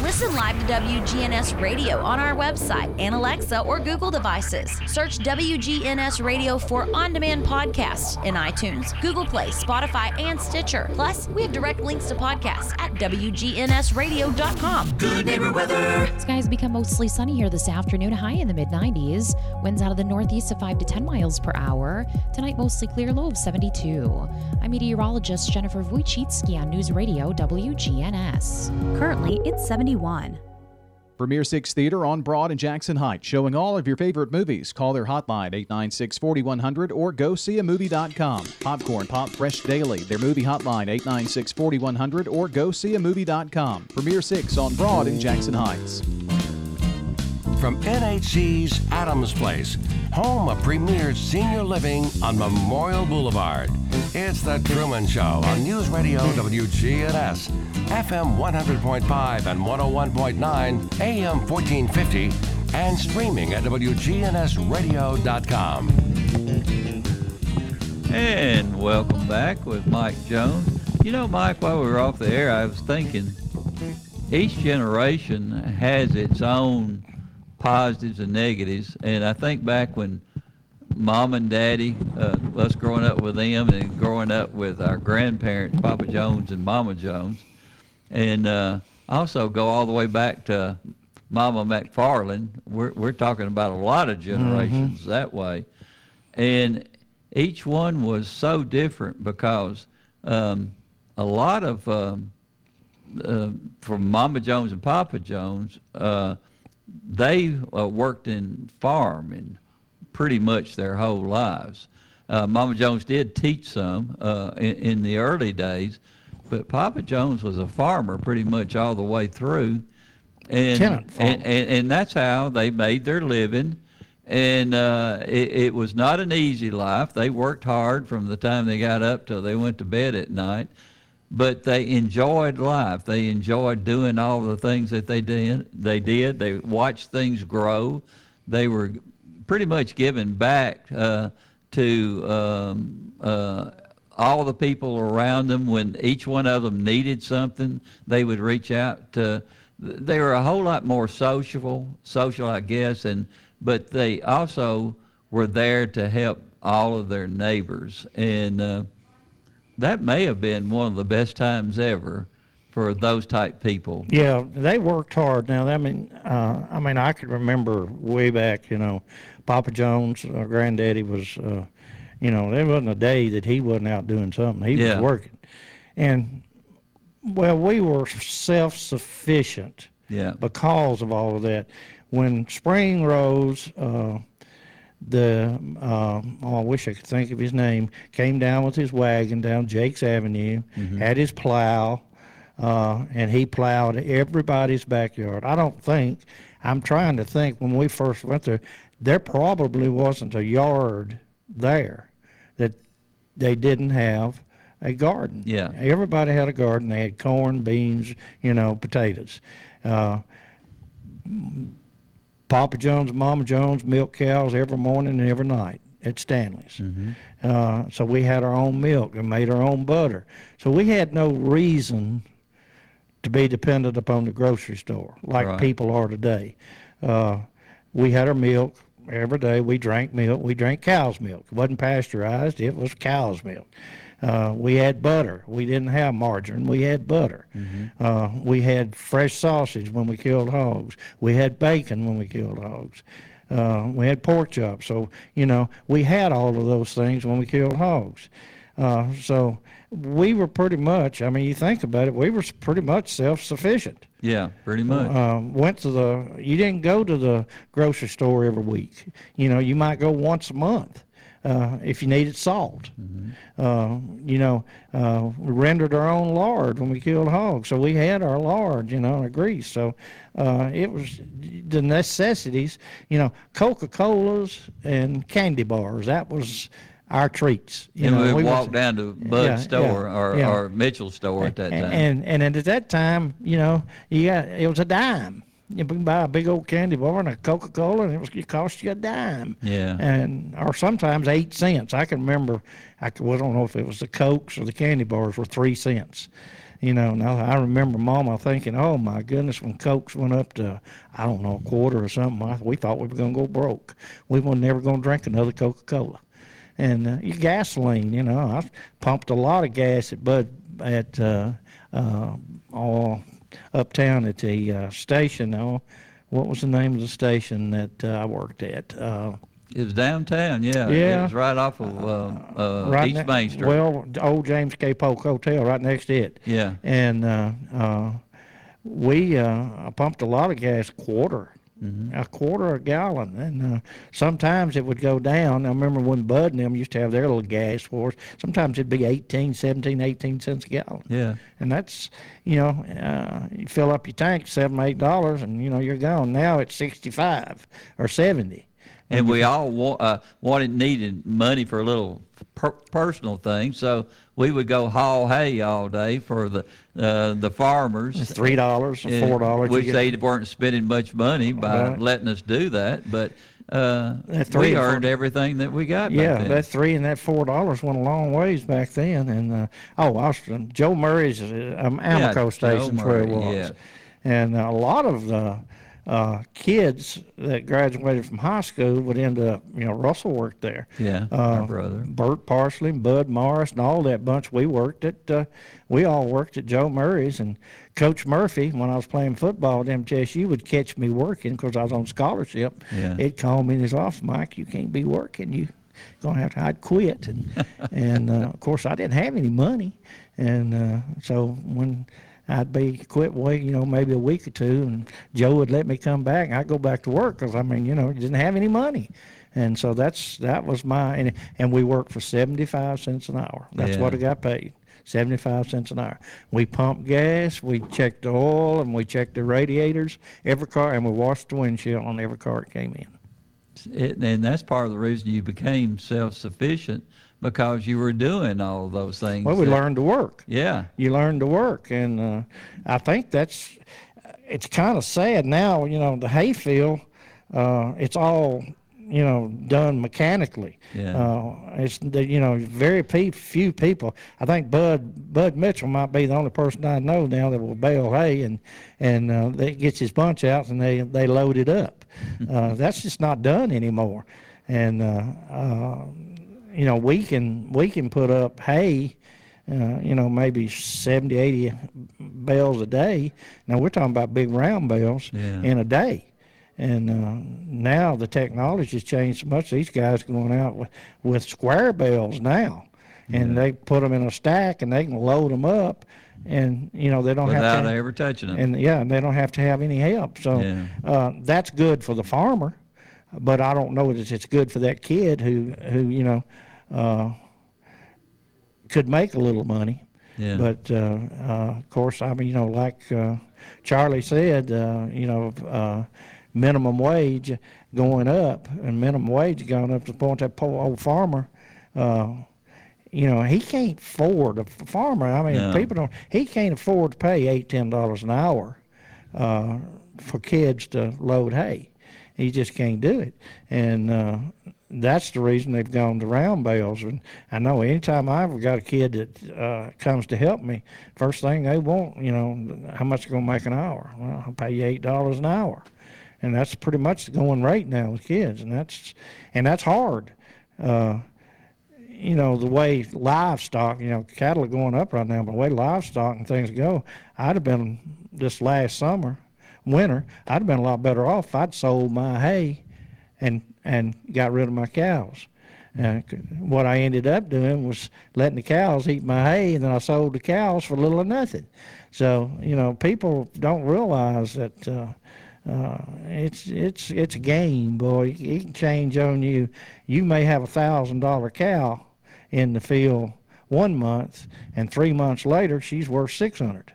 Listen live to WGNS Radio on our website and Alexa or Google devices. Search WGNS Radio for on demand podcasts in iTunes, Google Play, Spotify, and Stitcher. Plus, we have direct links to podcasts at WGNSradio.com. Good neighbor weather. Skies become mostly sunny here this afternoon, high in the mid 90s. Winds out of the northeast of 5 to 10 miles per hour. Tonight, mostly clear, low of 72. I'm meteorologist Jennifer Wojcicki on News Radio WGNS. Currently, it's 71. Premier Six Theater on Broad and Jackson Heights, showing all of your favorite movies. Call their hotline 896 4100 or go see a movie.com. Popcorn Pop Fresh Daily, their movie hotline 896 4100 or go see a movie.com. Premier Six on Broad and Jackson Heights. From NHC's Adams Place, home of premier senior living on Memorial Boulevard. It's The Truman Show on News Radio WGNS, FM 100.5 and 101.9, AM 1450, and streaming at WGNSradio.com. And welcome back with Mike Jones. You know, Mike, while we were off the air, I was thinking each generation has its own positives and negatives. And I think back when mom and daddy, uh, us growing up with them and growing up with our grandparents, Papa Jones and Mama Jones, and uh, also go all the way back to Mama McFarland. We're, we're talking about a lot of generations mm-hmm. that way. And each one was so different because um, a lot of, um, uh, from Mama Jones and Papa Jones, uh, they uh, worked in farming pretty much their whole lives. Uh, Mama Jones did teach some uh, in, in, the early days, but Papa Jones was a farmer pretty much all the way through. And, and, and, and, that's how they made their living. And uh, it, it was not an easy life. They worked hard from the time they got up till they went to bed at night but they enjoyed life. They enjoyed doing all the things that they did. They did. They watched things grow. They were pretty much giving back uh, to um, uh, all the people around them. When each one of them needed something, they would reach out to. They were a whole lot more social, social, I guess, and but they also were there to help all of their neighbors and. Uh, that may have been one of the best times ever for those type people. Yeah, they worked hard. Now, I mean, uh, I mean, I could remember way back. You know, Papa Jones, our uh, granddaddy was. Uh, you know, there wasn't a day that he wasn't out doing something. He yeah. was working, and well, we were self-sufficient. Yeah. Because of all of that, when spring rose. Uh, the uh, oh, I wish I could think of his name came down with his wagon down Jakes Avenue, mm-hmm. had his plow, uh, and he plowed everybody's backyard. I don't think I'm trying to think when we first went there, there probably wasn't a yard there that they didn't have a garden. Yeah, everybody had a garden. They had corn, beans, you know, potatoes. Uh, Papa Jones, Mama Jones milk cows every morning and every night at Stanley's. Mm-hmm. Uh, so we had our own milk and made our own butter. So we had no reason to be dependent upon the grocery store like right. people are today. Uh, we had our milk every day. We drank milk. We drank cow's milk. It wasn't pasteurized. It was cow's milk. Uh, we had butter. We didn't have margarine. We had butter. Mm-hmm. Uh, we had fresh sausage when we killed hogs. We had bacon when we killed hogs. Uh, we had pork chops. So, you know, we had all of those things when we killed hogs. Uh, so we were pretty much, I mean, you think about it, we were pretty much self sufficient. Yeah, pretty much. Uh, went to the, you didn't go to the grocery store every week. You know, you might go once a month uh, if you needed salt. Mm-hmm. Uh, you know, uh, we rendered our own lard when we killed hogs, so we had our lard, you know, and grease. So uh, it was the necessities. You know, Coca Colas and candy bars. That was our treats. You know, we, walked down to Bud's yeah, store yeah, or, yeah. or Mitchell's store at that time. And, and and at that time, you know, you got it was a dime you can buy a big old candy bar and a Coca Cola, and it was it cost you a dime. Yeah. And or sometimes eight cents. I can remember. I, could, well, I don't know if it was the Cokes or the candy bars were three cents. You know, now I remember Mama thinking, "Oh my goodness, when Cokes went up to I don't know a quarter or something, I, we thought we were going to go broke. We were never going to drink another Coca Cola." And uh, your gasoline, you know, I pumped a lot of gas at Bud at uh, uh, all uptown at the uh, station. Oh, what was the name of the station that uh, I worked at? Uh, it was downtown, yeah. Yeah. It was right off of uh, uh, right East ne- Main Street. Well, old James K. Polk Hotel right next to it. Yeah. And uh, uh, we uh, pumped a lot of gas, quarter Mm-hmm. a quarter a gallon, and uh, sometimes it would go down. I remember when Bud and them used to have their little gas for us. Sometimes it'd be 18, 17, 18 cents a gallon. Yeah, and that's you know uh, you fill up your tank seven, eight dollars, and you know you're gone. Now it's sixty five or seventy. And we all wa- uh, wanted needed money for a little per- personal things. So we would go haul hay all day for the uh, the farmers. Three dollars or four dollars. Which they weren't spending much money by Right. letting us do that, but uh, That three we four- earned everything that we got. back Yeah, that three and that four dollars went a long ways back then. And uh, oh, I was, Joe Murray's uh, um, Yeah, Amoco Joe station's where it was, yeah. and a lot of the uh, kids that graduated from high school would end up, you know, Russell worked there. Yeah, uh, our brother. Bert Parsley, Bud Morris, and all that bunch. We worked at, uh, we all worked at Joe Murray's, and Coach Murphy, when I was playing football at MTSU, would catch me working because I was on scholarship. Yeah. He'd call me in his office, Mike, you can't be working. You gonna have to. I'd quit, and *laughs* and uh, of course I didn't have any money, and uh, so when I'd be quit wait, you know, maybe a week or two, and Joe would let me come back. I'd go back to work because I mean, you know, didn't have any money, and so that's that was my and, and we worked for seventy five cents an hour. That's what I got paid. 75 cents an hour. We pumped gas, we checked the oil, and we checked the radiators, every car, and we washed the windshield on every car that came in. It, and that's part of the reason you became self-sufficient because you were doing all those things. Well, we that- learned to work. Yeah. You learned to work, and uh, I think that's. It's kind of sad now. You know, the hayfield, uh, it's all you know done mechanically. Yeah. Uh, it's you know very pe- few people. I think Bud Bud Mitchell might be the only person I know now that will bale hay and and uh, they gets his bunch out and they they load it up. *laughs* uh, that's just not done anymore, and. Uh, uh, you know, we can we can put up hay, uh, you know, maybe 70, 80 bales a day. Now we're talking about big round bales Yeah. in a day. And uh, now the technology's changed so much. These guys going out with, with square bales now, and they put them in a stack and they can load them up, and you know they don't have Without to ever touching them. and yeah, and they don't have to have any help. So Yeah. uh, that's good for the farmer, but I don't know that it's good for that kid who who you know uh, could make a little money. Yeah. But uh, uh, of course, I mean, you know, like uh, Charlie said, uh, you know, uh, minimum wage going up, and minimum wage going up to the point that poor old farmer. Uh, you know, he can't afford a farmer. I mean, No. people don't. He can't afford to pay eight, ten dollars an hour uh, for kids to load hay. He just can't do it, and uh, that's the reason they've gone to round bales. And I know anytime I ever got a kid that uh, comes to help me, first thing they want, you know, how much you gonna make an hour? Well, I'll pay you eight dollars an hour, and that's pretty much the going rate now with kids, and that's and that's hard. Uh, you know, the way livestock, you know, cattle are going up right now, but the way livestock and things go, I'd have been this last summer, winter, I'd have been a lot better off if I'd sold my hay and and got rid of my cows. C- what I ended up doing was letting the cows eat my hay, and then I sold the cows for little or nothing. So you know, people don't realize that uh, uh, it's it's it's a game, boy. It can change on you. You may have a thousand dollar cow in the field one month, and three months later she's worth six hundred,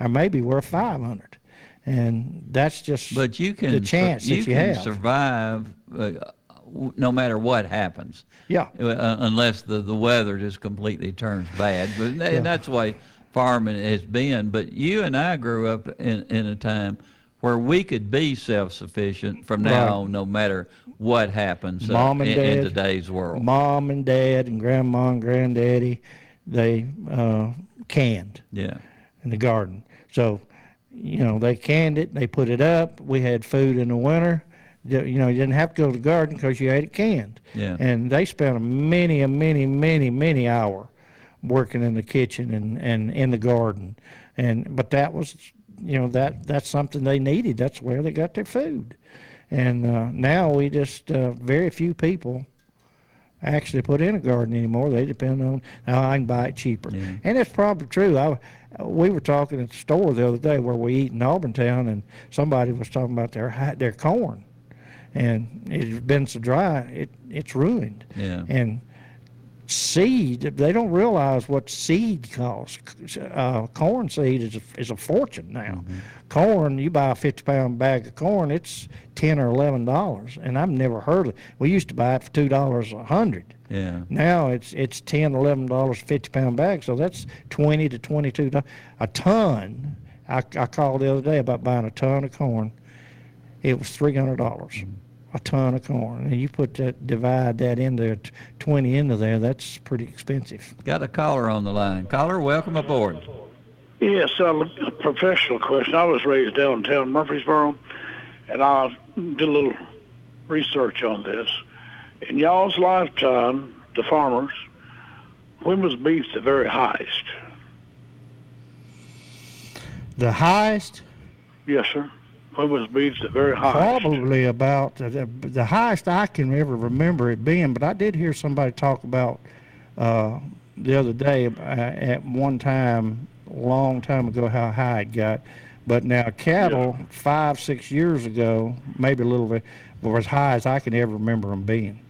or maybe worth five hundred, and that's just But you can the chance you that you can have. survive no matter what happens. Yeah. Uh, unless the, the weather just completely turns bad. But Yeah. that's the way farming has been. But you and I grew up in, in a time where we could be self-sufficient from now Right. on, no matter what happens uh, Mom and in, in dad, today's world. Mom and dad and grandma and granddaddy, they uh, canned Yeah. in the garden. So, you know, they canned it. They put it up. We had food in the winter. You know, you didn't have to go to the garden because you ate it canned. Yeah. And they spent a many, a many, many, many hour working in the kitchen and, and in the garden. And but that was, you know, that that's something they needed. That's where they got their food. And uh, now we just uh, very few people actually put in a garden anymore. They depend on now I can buy it cheaper, yeah. and it's probably true. I we were talking at the store the other day where we eat in Auburntown, and somebody was talking about their their corn, and it's been so dry it it's ruined. Yeah. And seed. They don't realize what seed costs. Uh, corn seed is a, is a fortune now. Corn, you buy a fifty pound bag of corn, it's ten or eleven dollars, and I've never heard of. We used to buy it for two dollars a hundred. Yeah. Now it's it's ten, eleven dollars fifty pound bag, so that's twenty to twenty two dollars a ton. I, I called the other day about buying a ton of corn. It was three hundred dollars a ton of corn, and you put that divide that into t- twenty into there. That's pretty expensive. Got a caller on the line. Caller, welcome aboard. Yes, uh, a professional question. I was raised downtown Murfreesboro, and I did a little research on this. In y'all's lifetime, the farmers, when was beef the very highest? The highest, Yes, sir. When was beef the very highest? probably about the, the, highest I can ever remember it being. But I did hear somebody talk about uh, the other day uh, at one time, a long time ago, how high it got. But now cattle, five, six years ago, maybe a little bit, were as high as I can ever remember them being.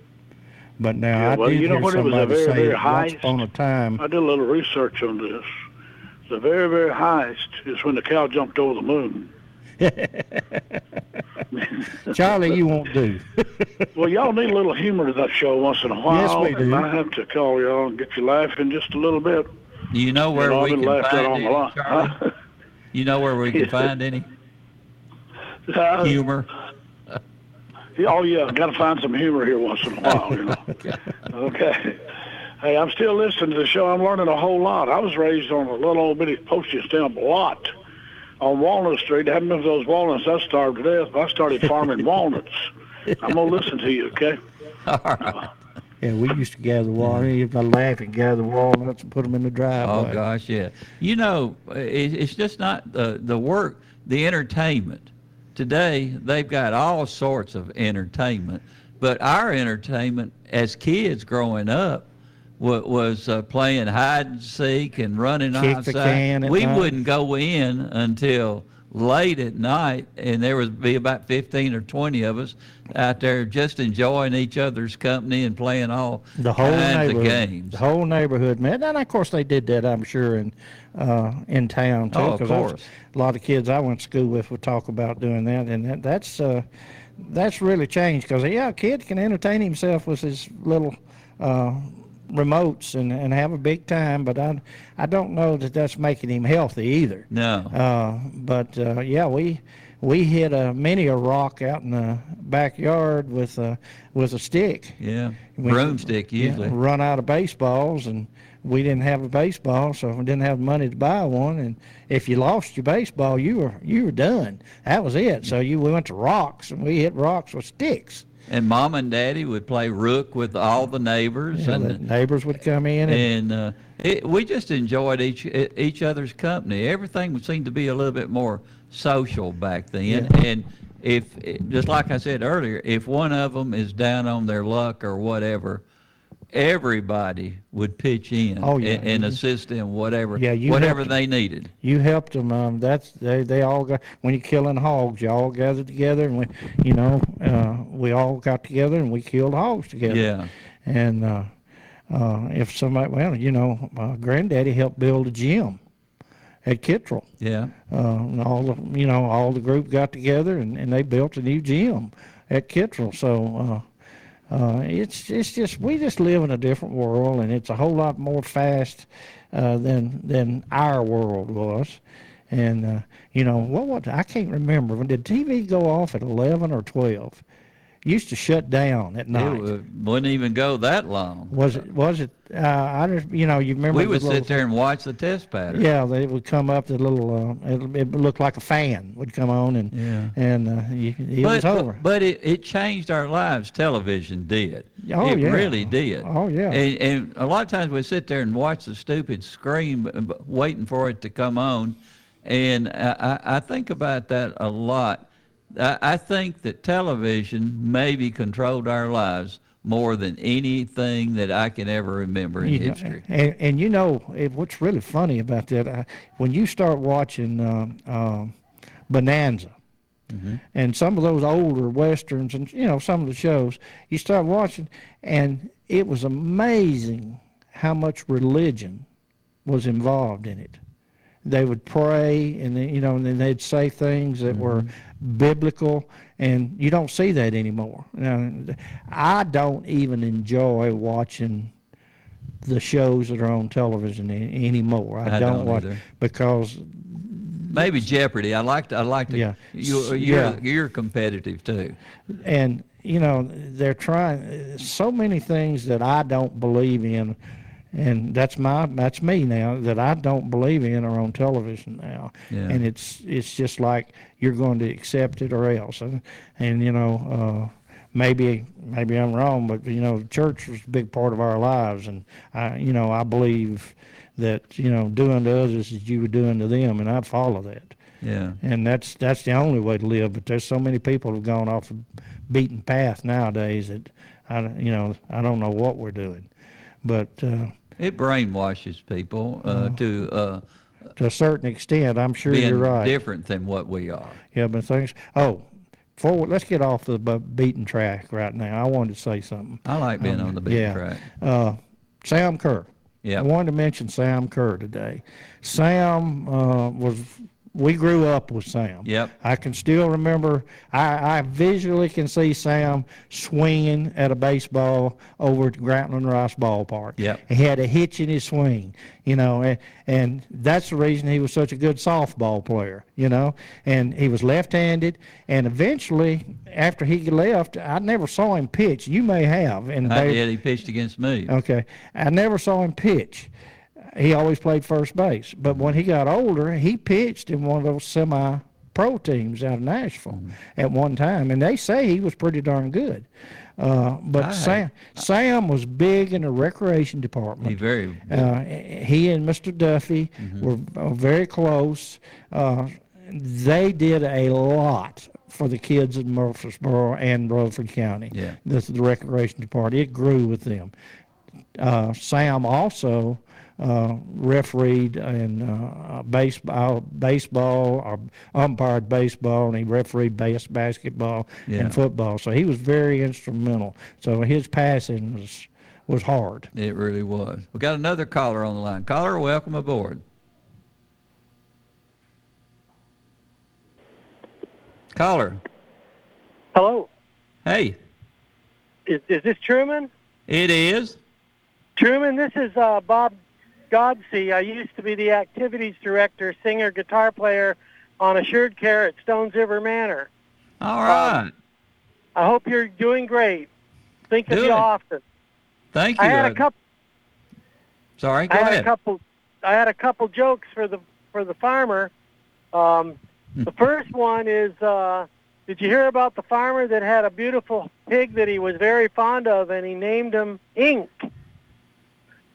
But now Yeah, I well, did you know hear when it was the somebody very, say very once upon a time. I did a little research on this. The very, very highest is when the cow jumped over the moon. *laughs* Charlie, you won't do. *laughs* Well, y'all need a little humor to that show once in a while. Yes, we do. And I have to call y'all and get you laughing just a little bit. You know where You know, we can been laughed at find all any, my life. You know where we can find any *laughs* Uh, humor? Oh yeah, got to find some humor here once in a while. You know. okay. Hey, I'm still listening to the show. I'm learning a whole lot. I was raised on a little old bitty postage stamp lot on Walnut Street. I haven't been to those walnuts. I starved to death. But I started farming *laughs* walnuts. I'm gonna listen to you. Okay. Yeah, we used to gather walnuts. You'd laugh and gather walnuts and put them in the driveway. Oh gosh, yeah. You know, it, it's just not the the work, the entertainment. Today they've got all sorts of entertainment, but our entertainment as kids growing up wa- was uh, playing hide and seek and running Kick the outside. we night. wouldn't go in until late at night, and there would be about fifteen or twenty of us out there just enjoying each other's company and playing all The whole kinds of games. the whole neighborhood, man. And of course they did that, I'm sure, in uh, in town too. Oh, of 'cause I was- course. a lot of kids I went to school with would talk about doing that, and that, that's uh, that's really changed because yeah, a kid can entertain himself with his little uh, remotes and, and have a big time, but I I don't know that that's making him healthy either. No. Uh, but uh, yeah, we we hit a many a rock out in the backyard with a with a stick. Yeah, We- broomstick yeah, usually. run out of baseballs, and we didn't have a baseball, so we didn't have money to buy one. And if you lost your baseball, you were you were done. That was it. So you we went to rocks, and we hit rocks with sticks. And mom and daddy would play rook with all the neighbors, Yeah, and the neighbors would come in, and, and uh, it, we just enjoyed each each other's company. Everything seemed to be a little bit more social back then. Yeah. And if just like I said earlier, if one of them is down on their luck or whatever, everybody would pitch in Oh, yeah. and, and assist in whatever Yeah, you whatever they needed. you helped them. Um, that's they they all got when you're killing hogs, you all gathered together, and we, you know, uh, we all got together and we killed hogs together. Yeah. And uh, uh, if somebody, well, you know, my granddaddy helped build a gym at Kittrell. Yeah. Uh, and all the, you know, all the group got together and, and they built a new gym at Kittrell. So uh, it's it's just we just live in a different world, and it's a whole lot more fast uh, than than our world was. And uh, you know what? What I can't remember when did TV go off at eleven or twelve? Used to shut down at night. It wouldn't even go that long. Was it? Was it? Uh, I just, you know, you remember We the would little- sit there and watch the test pattern. Yeah, they would come up. The little, uh, it, it looked like a fan would come on, and Yeah. and uh, you, it but, was over. But, but it, it changed our lives. Television did. Oh, it yeah. really did. Oh, yeah. And, and a lot of times we sit there and watch the stupid scream, uh, waiting for it to come on. And I I think about that a lot. I, I think that television maybe controlled our lives more than anything that I can ever remember in You know, history. and, and you know it, what's really funny about that? Uh, when you start watching um, um, Bonanza, Mm-hmm. and some of those older westerns, and you know some of the shows, you start watching, and it was amazing how much religion was involved in it. They would pray, and then, you know, and then they'd say things that were mm-hmm. biblical, and you don't see that anymore. Now, I don't even enjoy watching the shows that are on television a- anymore. I, I don't watch either. because Maybe Jeopardy. I like to. I like to. Yeah. You, you're Yeah. you're competitive too. and you know they're trying so many things that I don't believe in, and that's my that's me now that I don't believe in are on television now, Yeah. and it's it's just like you're going to accept it or else, and and you know. Uh, Maybe maybe I'm wrong, but you know, church was a big part of our lives, and I, you know, I believe that you know, doing to others as you were doing to them, and I follow that Yeah. and that's that's the only way to live. But there's so many people who've gone off a beaten path nowadays that I you know I don't know what we're doing, but uh, It brainwashes people uh, Mhm. to uh, to a certain extent, I'm sure you're right. different than what we are. Yeah, but things. Oh, forward. Let's get off the beaten track right now. I wanted to say something. I like being Um, on the beaten yeah. track. Uh, Sam Kerr. Yeah. I wanted to mention Sam Kerr today. Sam uh, was. We grew up with Sam. Yep. I can still remember. I, I visually can see Sam swinging at a baseball over at Grantland Rice Ballpark. Yep. He had a hitch in his swing, you know, and, and that's the reason he was such a good softball player, you know. And he was left-handed, and eventually, after he left, I never saw him pitch. You may have, and I they- did. He pitched against me. Okay. I never saw him pitch. He always played first base. But when he got older, he pitched in one of those semi pro teams out of Nashville Mm-hmm. at one time. And they say he was pretty darn good. Uh, but I- Sam, Sam was big in the recreation department. He very. Uh, he and Mr. Duffy Mm-hmm. were uh, very close. Uh, they did a lot for the kids in Murfreesboro and Rutherford County. Yeah. This is the recreation department. It grew with them. Uh, Sam also uh, refereed in uh, baseball, baseball or umpired baseball, and he refereed bas- basketball Yeah. and football. So he was very instrumental. So his passing was was hard. It really was. We got another caller on the line. Caller, welcome aboard. Caller. Hello. Hey, Is, is this Truman? it is. Truman, this is uh, Bob Godsey. I used to be the activities director, singer, guitar player on Assured Care at Stones River Manor. All right. I hope you're doing great. Think of you often. Thank you. I had a couple. Sorry, go I had ahead. a couple. I had a couple jokes for the for the farmer. Um, Hmm. the first one is, uh, did you hear about the farmer that had a beautiful pig that he was very fond of, and he named him Ink.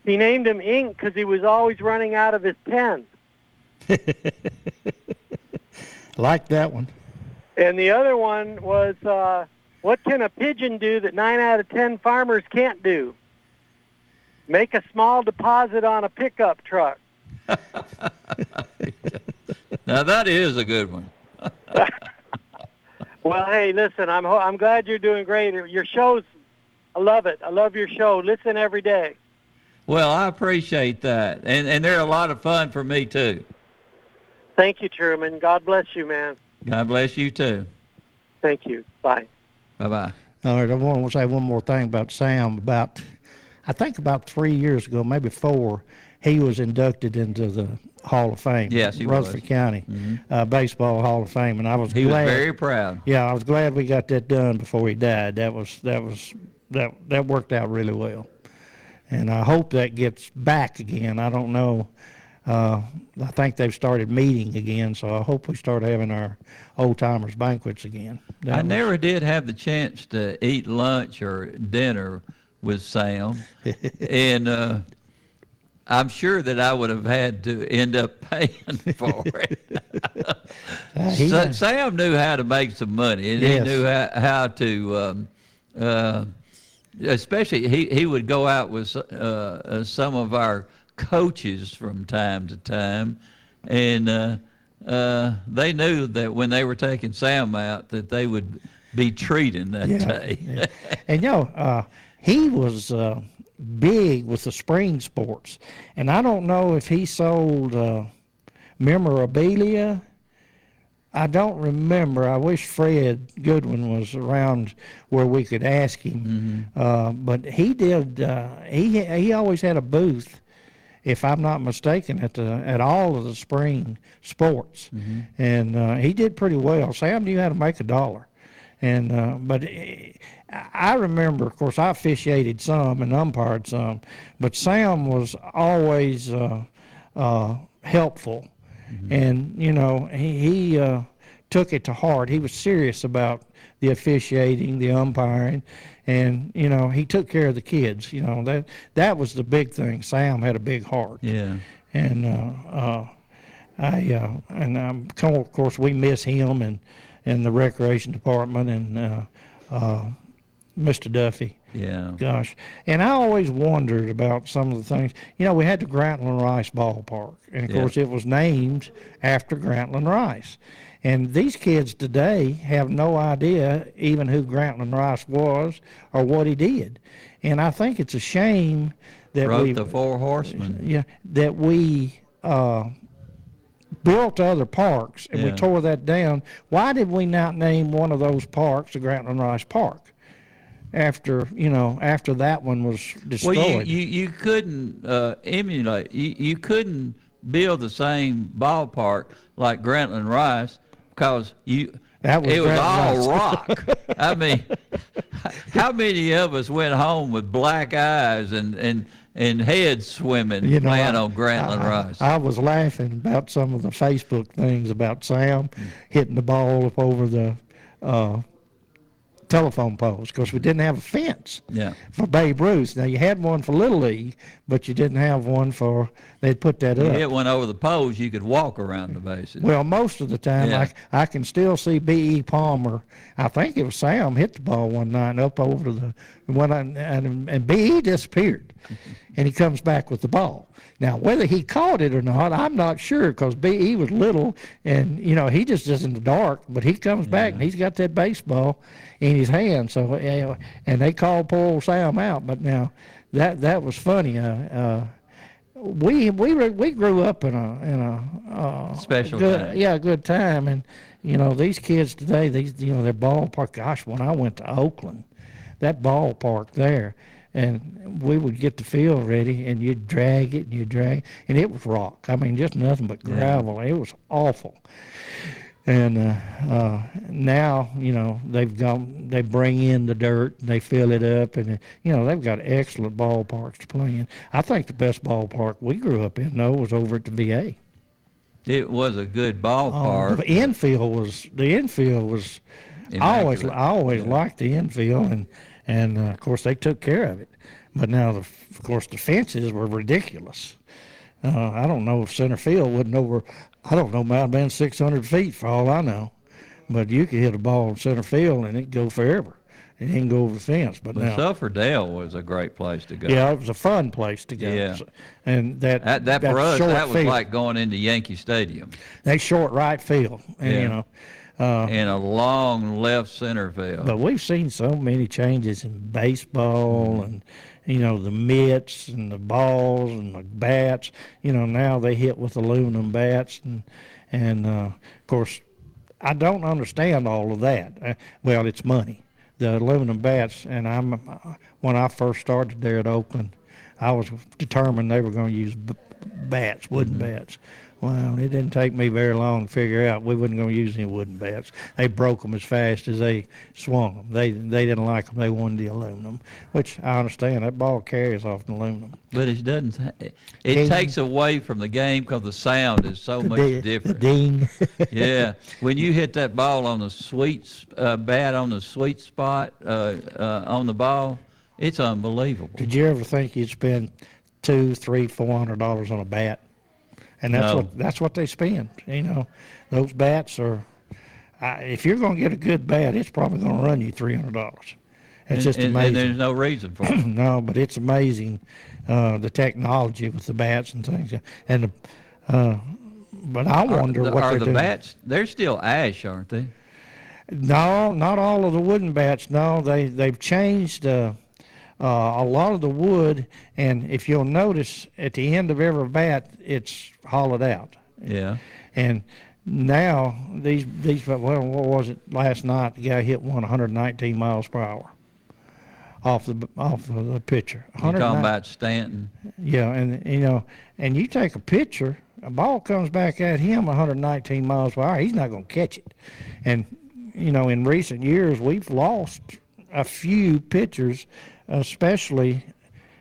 He named him Ink because he was always running out of his pen. *laughs* Like that one. And the other one was, uh, what can a pigeon do that nine out of ten farmers can't do? Make a small deposit on a pickup truck. *laughs* Now that is a good one. *laughs* Well, hey, listen, I'm I'm glad you're doing great. Your shows, I love it. I love your show. Listen every day. Well, I appreciate that, and and they're a lot of fun for me too. Thank you, Truman. God bless you, man. God bless you too. Thank you. Bye. Bye bye. All right, I want to say one more thing about Sam. About, I think about three years ago, maybe four, he was inducted into the Hall of Fame. Yes, he Rutherford was. County uh, Baseball Hall of Fame, and I was He was very proud. Yeah, I was glad we got that done before he died. That was that was that that worked out really well, and I hope that gets back again. I don't know. Uh, I think they've started meeting again, so I hope we start having our old timers banquets again. I was- never did have the chance to eat lunch or dinner with Sam, *laughs* and uh, I'm sure that I would have had to end up *laughs* paying for it. *laughs* he Sam knew how to make some money, and Yes. he knew how, how to. Um, uh, especially, he, he would go out with uh, uh, some of our coaches from time to time, and uh, uh, they knew that when they were taking Sam out, that they would be treating that Yeah, day. *laughs* yeah. and you know, uh, he was uh, big with the spring sports, and I don't know if he sold uh, memorabilia. I don't remember. I wish Fred Goodwin was around where we could ask him. Uh, but he did. Uh, he he always had a booth, if I'm not mistaken, at the at all of the spring sports, and uh, he did pretty well. Sam knew how to make a dollar, and uh, but. eh, I remember, of course, I officiated some and umpired some, but Sam was always uh, helpful, and you know he, he uh, took it to heart. He was serious about the officiating, the umpiring, and you know he took care of the kids. You know that that was the big thing. Sam had a big heart. Yeah. And uh, uh, I uh, and um, of course we miss him and and the recreation department and uh, uh, Mr. Duffy. Yeah. Gosh, and I always wondered about some of the things. You know, we had the Grantland Rice ballpark, and of Yeah. course it was named after Grantland Rice. And these kids today have no idea even who Grantland Rice was or what he did. And I think it's a shame that Wrote we the Four Horsemen. yeah, that we uh, built other parks and we tore that down. Why did we not name one of those parks the Grantland Rice Park? After you know, after that one was destroyed. Well, you, you, you couldn't uh, emulate. You, you couldn't build the same ballpark like Grantland Rice because you. That was it was all Rice. rock. I mean, *laughs* how many of us went home with black eyes and and and heads swimming You know, playing I- on Grantland I, Rice? I was laughing about some of the Facebook things about Sam hitting the ball up over the uh, telephone poles because we didn't have a fence yeah. for Babe Ruth. Now you had one for Little League, but you didn't have one for. They'd put that You up. hit one over the poles, you could walk around the bases. Well, most of the time, Yeah. I, I can still see B.E. Palmer. I think it was Sam hit the ball one night up over the one, and, and, and B.E. disappeared, *laughs* and he comes back with the ball. Now, whether he caught it or not, I'm not sure because B.E. was little, and you know he just is in the dark. But he comes back and he's got that baseball in his hand. So, know, and they called poor old Sam out. But now, that that was funny. Uh, uh, we we we grew up in a in a uh, Special good, time. yeah good time and you know these kids today these you know their ballpark gosh when I went to Oakland that ballpark there and we would get the field ready and you'd drag it and you'd drag and it was rock I mean just nothing but Yeah. gravel it was awful and uh, uh, now you know they've gone they bring in the dirt they fill it up and uh, you know they've got excellent ballparks to play in. I think the best ballpark we grew up in though was over at the va It was a good ballpark. the infield was the infield was I always I always liked the infield and and uh, of course they took care of it. But now the, of course the fences were ridiculous. Uh, I don't know if center field wasn't over I don't know might have been 600 feet for all I know but you could hit a ball in center field and it'd go forever it didn't go over the fence but But now Sufferdale was a great place to go. yeah it was a fun place to go Yeah. and that That, that for us, short that was field, like going into Yankee Stadium. that short right field and Yeah. you know uh, in a long left center field. But we've seen so many changes in baseball and you know the mitts and the balls and the bats. You know now they hit with aluminum bats and and uh, of course I don't understand all of that. Uh, well, it's money. The aluminum bats and I'm uh, when I first started there at Oakland, I was determined they were going to use b- bats, wooden bats. Well, it didn't take me very long to figure out we wasn't going to use any wooden bats. They broke them as fast as they swung them. They they didn't like them. They wanted the aluminum, which I understand. That ball carries off the aluminum. But it doesn't. It Ding. takes away from the game because the sound is so much different. ding. *laughs* yeah, when you hit that ball on the sweet uh, bat on the sweet spot uh, uh, on the ball, it's unbelievable. Did you ever think you'd spend two, three, four hundred dollars on a bat? And that's No. what that's what they spend. You know, those bats are. I, if you're going to get a good bat, it's probably going to run you three hundred dollars. It's and, just and- and amazing. there's no reason for it. *clears throat* no, but it's amazing uh, the technology with the bats and things. And the, uh, but I wonder are, the- what are they're the doing. bats? They're still ash, aren't they? No, not all of the wooden bats. No, they they've changed. Uh, uh, a lot of the wood, and if you'll notice, at the end of every bat, it's hollowed out. Yeah. And now these these well, what was it last night? The guy hit one 119 miles per hour off the off of the pitcher. You're talking about Stanton. Yeah, and you know, and you take a pitcher, a ball comes back at him 119 miles per hour. He's not going to catch it. And you know, in recent years, we've lost a few pitchers, especially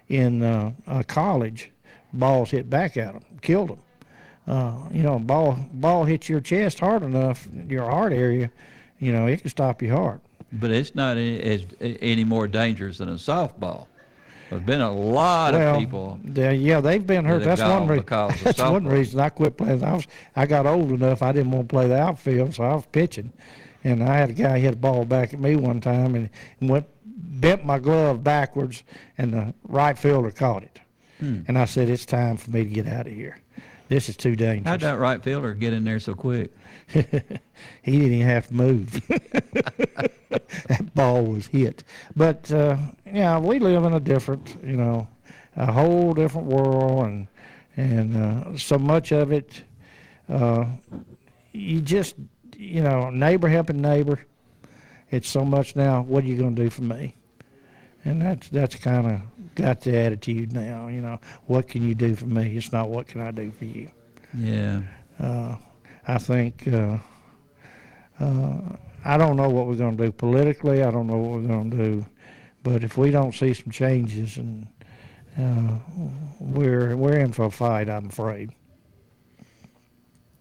in uh, uh, college. Balls hit back at them, killed them. Uh, you know, ball ball hits your chest hard enough, your heart area, you know, it can stop your heart. But it's not any, as, any more dangerous than a softball. There's been a lot well, of people. Yeah, they've been hurt. That's one reason. *laughs* That's one reason I quit playing. I was I got old enough. I didn't want to play the outfield, so I was pitching. And I had a guy hit a ball back at me one time and, and went bent my glove backwards, and the right fielder caught it. Hmm. And I said, "It's time for me to get out of here. This is too dangerous." How'd that right fielder get in there so quick? *laughs* he didn't even have to move. *laughs* that ball was hit. But uh, yeah, we live in a different, you know, a whole different world, and and uh, so much of it, uh, you just, you know, neighbor helping neighbor. It's so much now. What are you going to do for me? And that's that's kind of got the attitude now. You know, what can you do for me? It's not what can I do for you. Yeah. Uh, I think uh, uh, I don't know what we're going to do politically. I don't know what we're going to do, but if we don't see some changes, and uh, we're we're in for a fight, I'm afraid.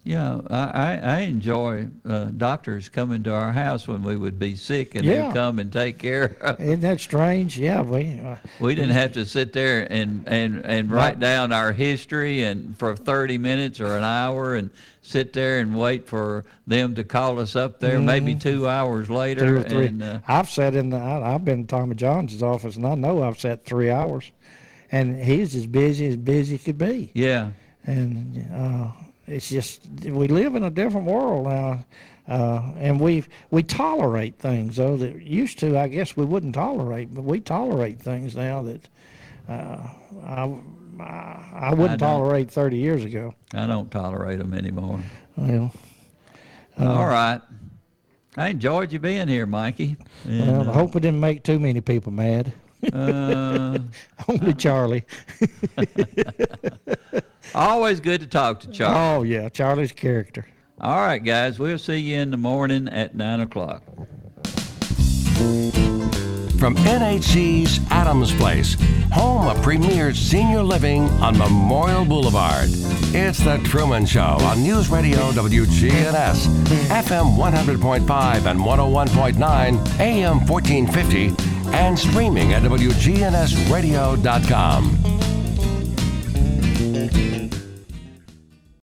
Yeah, I, I enjoy uh, doctors coming to our house when we would be sick and yeah. they'd come and take care of Isn't that strange? Yeah, we. Uh, we didn't have to sit there and, and, and write down our history and for 30 minutes or an hour and sit there and wait for them to call us up there mm-hmm. maybe two hours later. Two or three. And, uh, I've sat in the, I, have been in Tommy John's office and I know I've sat three hours and he's as busy as busy could be. Yeah. And, uh, it's just we live in a different world now, uh, and we we tolerate things though that used to I guess we wouldn't tolerate, but we tolerate things now that uh, I I wouldn't I tolerate 30 years ago. I don't tolerate them anymore. Well, uh, all right. I enjoyed you being here, Mikey. And, well, I hope we didn't make too many people mad. Uh, *laughs* Only Charlie. *laughs* *laughs* Always good to talk to Charlie. Oh, yeah, Charlie's character. All right, guys, we'll see you in the morning at 9 o'clock. From NHC's Adams Place, home of premier senior living on Memorial Boulevard. It's The Truman Show on News Radio WGNS, FM 100.5 and 101.9, AM 1450, and streaming at WGNSradio.com.